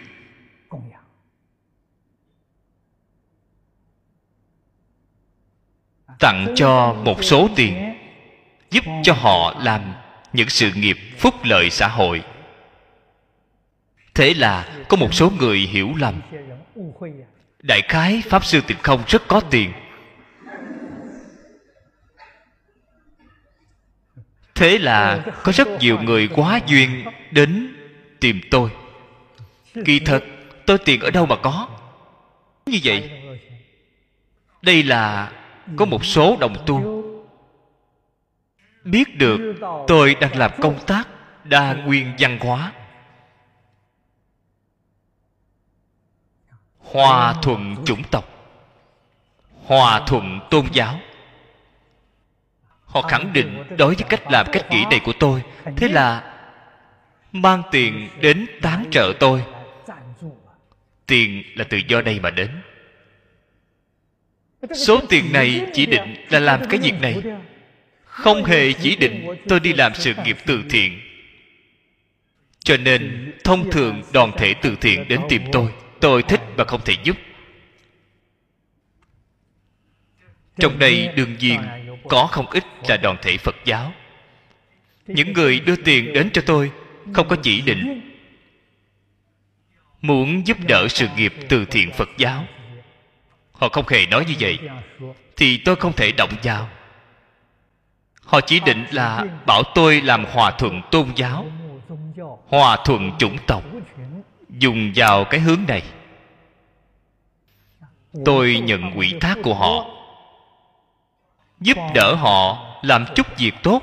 Tặng cho một số tiền, giúp cho họ làm những sự nghiệp phúc lợi xã hội. Thế là có một số người hiểu lầm. Đại khái pháp sư tịnh không rất có tiền. Thế là có rất nhiều người quá duyên đến tìm tôi. Kỳ thật, tôi tiền ở đâu mà có? Như vậy, đây là có một số đồng tu. Biết được tôi đang làm công tác đa nguyên văn hóa. Hòa thuận chủng tộc. Hòa thuận tôn giáo. Họ khẳng định đối với cách làm, cách nghĩ này của tôi, thế là mang tiền đến tán trợ tôi. Tiền là từ do đây mà đến. Số tiền này chỉ định là làm cái việc này. Không hề chỉ định tôi đi làm sự nghiệp từ thiện. Cho nên thông thường đoàn thể từ thiện đến tìm tôi tôi thích và không thể giúp. Trong đây đương nhiên có không ít là đoàn thể phật giáo. Những người đưa tiền đến cho tôi không có chỉ định. Muốn giúp đỡ sự nghiệp từ thiện phật giáo. Họ không hề nói như vậy, thì tôi không thể động vào. Họ chỉ định là bảo tôi làm hòa thuận tôn giáo, hòa thuận chủng tộc, dùng vào cái hướng này. Tôi nhận ủy thác của họ, giúp đỡ họ làm chút việc tốt.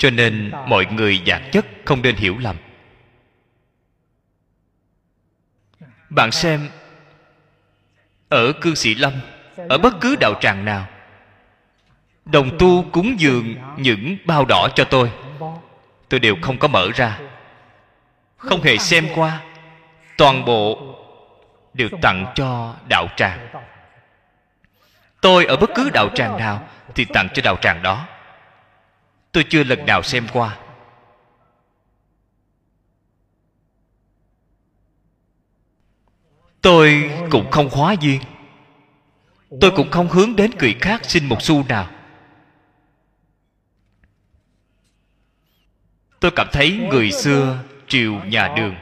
Cho nên mọi người dạng chất không nên hiểu lầm. Bạn xem, ở cư sĩ lâm, ở bất cứ đạo tràng nào, đồng tu cúng dường những bao đỏ cho tôi. Tôi đều không có mở ra. Không hề xem qua. Toàn bộ đều tặng cho đạo tràng. Tôi ở bất cứ đạo tràng nào thì tặng cho đạo tràng đó tôi chưa lần nào xem qua. Tôi cũng không khóa duyên tôi cũng không hướng đến người khác xin một xu nào. Tôi cảm thấy người xưa triều nhà đường.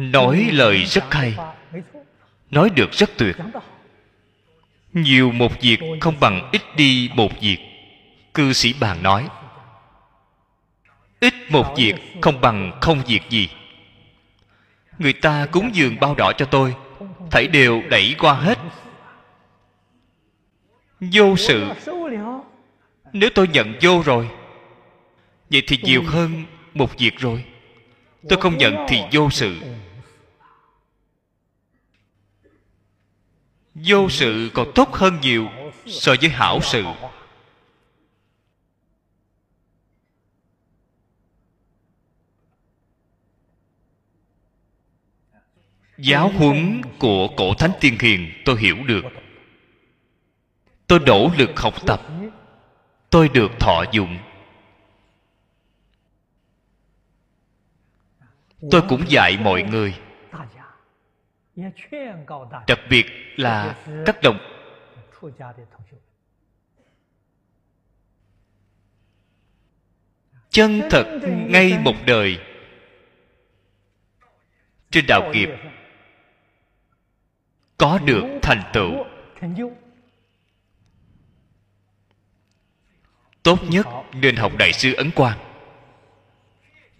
Nói lời rất hay. Nói được rất tuyệt. Nhiều một việc không bằng ít đi một việc, cư sĩ bàn nói. Ít một việc không bằng không việc gì. Người ta cúng dường bao đỏ cho tôi, thảy đều đẩy qua hết. Vô sự. Nếu tôi nhận vô rồi, vậy thì nhiều hơn một việc rồi. Tôi không nhận thì vô sự. Vô sự còn tốt hơn nhiều so với hảo sự. Giáo huấn của cổ thánh tiên hiền, tôi hiểu được. Tôi nỗ lực học tập. Tôi được thọ dụng. Tôi cũng dạy mọi người đặc biệt là các đồng chân thật ngay một đời trên đạo nghiệp có được thành tựu tốt nhất nên học đại sư ấn quang.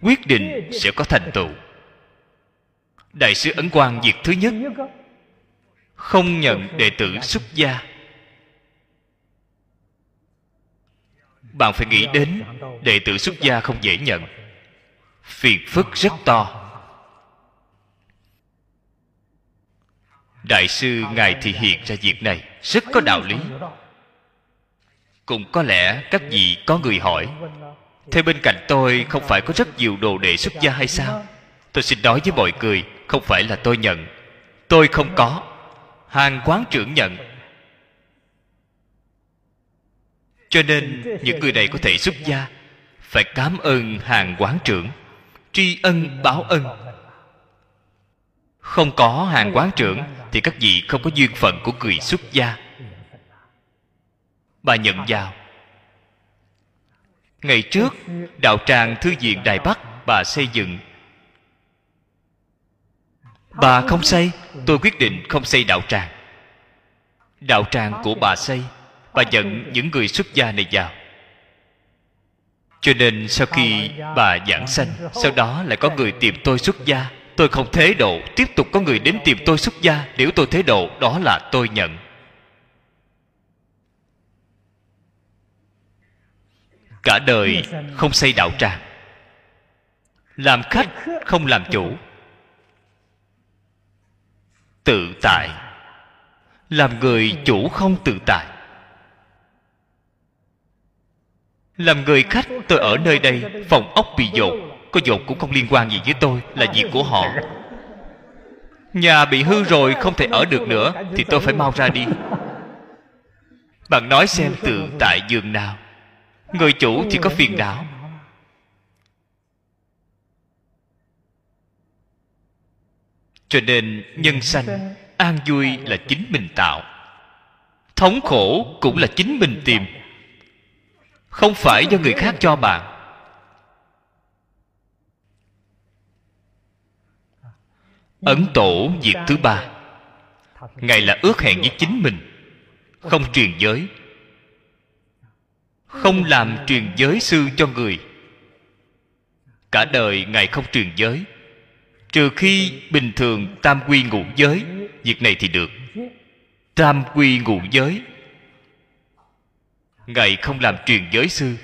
Quyết định sẽ có thành tựu đại sư ấn quang việc thứ nhất. Không nhận đệ tử xuất gia. Bạn phải nghĩ đến, đệ tử xuất gia không dễ nhận. Phiền phức rất to. Đại sư ngài thì hiện ra việc này, rất có đạo lý. Cũng có lẽ các vị có người hỏi, thế bên cạnh tôi không phải có rất nhiều đồ đệ xuất gia hay sao? Tôi xin nói với mọi người không phải là tôi nhận. Tôi không có. Hàng quán trưởng nhận. Cho nên những người này có thể xuất gia, phải cảm ơn hàng quán trưởng, tri ân, báo ân. Không có hàng quán trưởng thì các vị không có duyên phận của người xuất gia. Bà nhận vào. Ngày trước, đạo tràng thư viện đài bắc bà xây dựng bà không xây tôi quyết định không xây đạo tràng. Đạo tràng của bà xây bà nhận những người xuất gia này vào. Cho nên sau khi bà giảng sanh, sau đó lại có người tìm tôi xuất gia. Tôi không thế độ, tiếp tục có người đến tìm tôi xuất gia. Nếu tôi thế độ, đó là tôi nhận. Cả đời không xây đạo tràng. Làm khách không làm chủ tự tại. Làm người chủ không tự tại. Làm người khách, tôi ở nơi đây, phòng ốc bị dột có dột cũng không liên quan gì với tôi, là việc của họ. Nhà bị hư rồi, không thể ở được nữa, thì tôi phải mau ra đi. Bạn nói xem tự tại giường nào. Người chủ thì có phiền não. Cho nên nhân sanh, an vui là chính mình tạo. Thống khổ cũng là chính mình tìm. Không phải do người khác cho bạn. Ấn tổ việc thứ ba. Ngài là ước hẹn với chính mình, không truyền giới. Không làm truyền giới sư cho người. Cả đời ngài không truyền giới trừ khi bình thường tam quy ngũ giới, việc này thì được. Tam quy ngũ giới, ngài không làm truyền giới sư.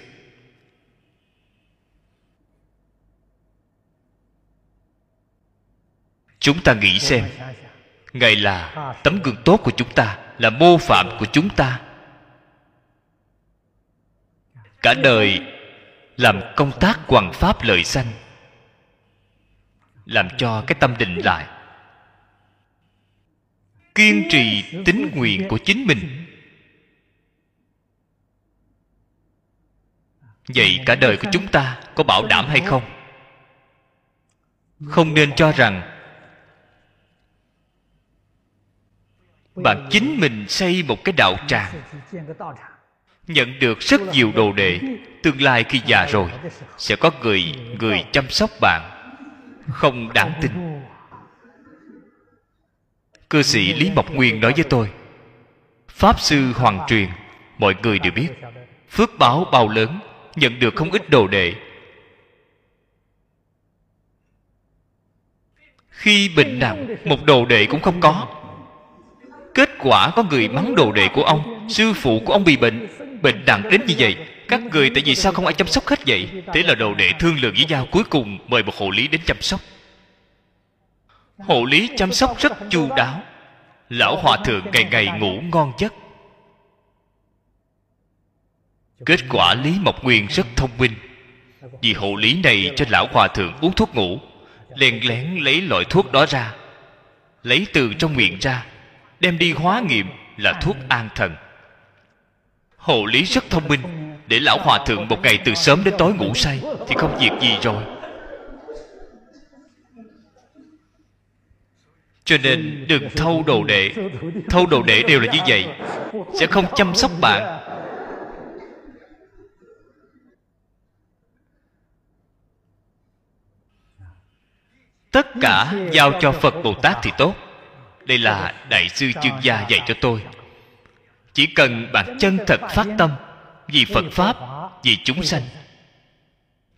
Chúng ta nghĩ xem, ngài là tấm gương tốt của chúng ta, là mô phạm của chúng ta. Cả đời làm công tác hoằng pháp lợi sanh làm cho cái tâm định lại. Kiên trì tính nguyện của chính mình. Vậy cả đời của chúng ta có bảo đảm hay không? Không nên cho rằng bạn chính mình xây một cái đạo tràng, nhận được rất nhiều đồ đệ, tương lai khi già rồi sẽ có người người chăm sóc bạn không đáng tin. Cư sĩ lý mộc nguyên nói với tôi, pháp sư hoàng truyền, mọi người đều biết, phước báo bao lớn, nhận được không ít đồ đệ. Khi bệnh nặng, một đồ đệ cũng không có. Kết quả có người mắng đồ đệ của ông, sư phụ của ông bị bệnh bệnh nặng đến như vậy các người tại vì sao không ai chăm sóc hết vậy? Thế là đồ đệ thương lượng với nhau, cuối cùng mời một hộ lý đến chăm sóc. Hộ lý chăm sóc rất chu đáo. Lão hòa thượng ngày ngày ngủ ngon giấc. Kết quả lý mộc nguyên rất thông minh. Vì hộ lý này cho lão hòa thượng uống thuốc ngủ, lén lén lấy loại thuốc đó ra, lấy từ trong miệng ra, đem đi hóa nghiệm là thuốc an thần. Hộ lý rất thông minh để lão hòa thượng một ngày từ sớm đến tối ngủ say thì không việc gì rồi. Cho nên đừng thâu đồ đệ. Thâu đồ đệ đều là như vậy. Sẽ không chăm sóc bạn. Tất cả giao cho phật bồ tát thì tốt. Đây là đại sư chương gia dạy cho tôi. Chỉ cần bạn chân thật phát tâm vì phật pháp vì chúng sanh.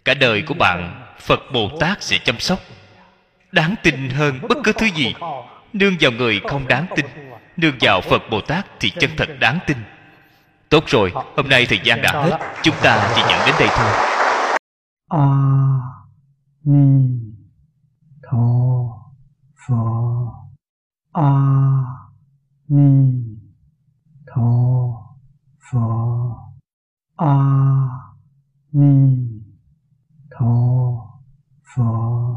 cả đời của bạn phật bồ tát sẽ chăm sóc. Đáng tin hơn bất cứ thứ gì. nương vào người không đáng tin. nương vào phật bồ tát thì chân thật đáng tin. Tốt rồi hôm nay thời gian đã hết. chúng ta chỉ nhận đến đây thôi. A ni tho phở a ni tho 阿弥陀佛。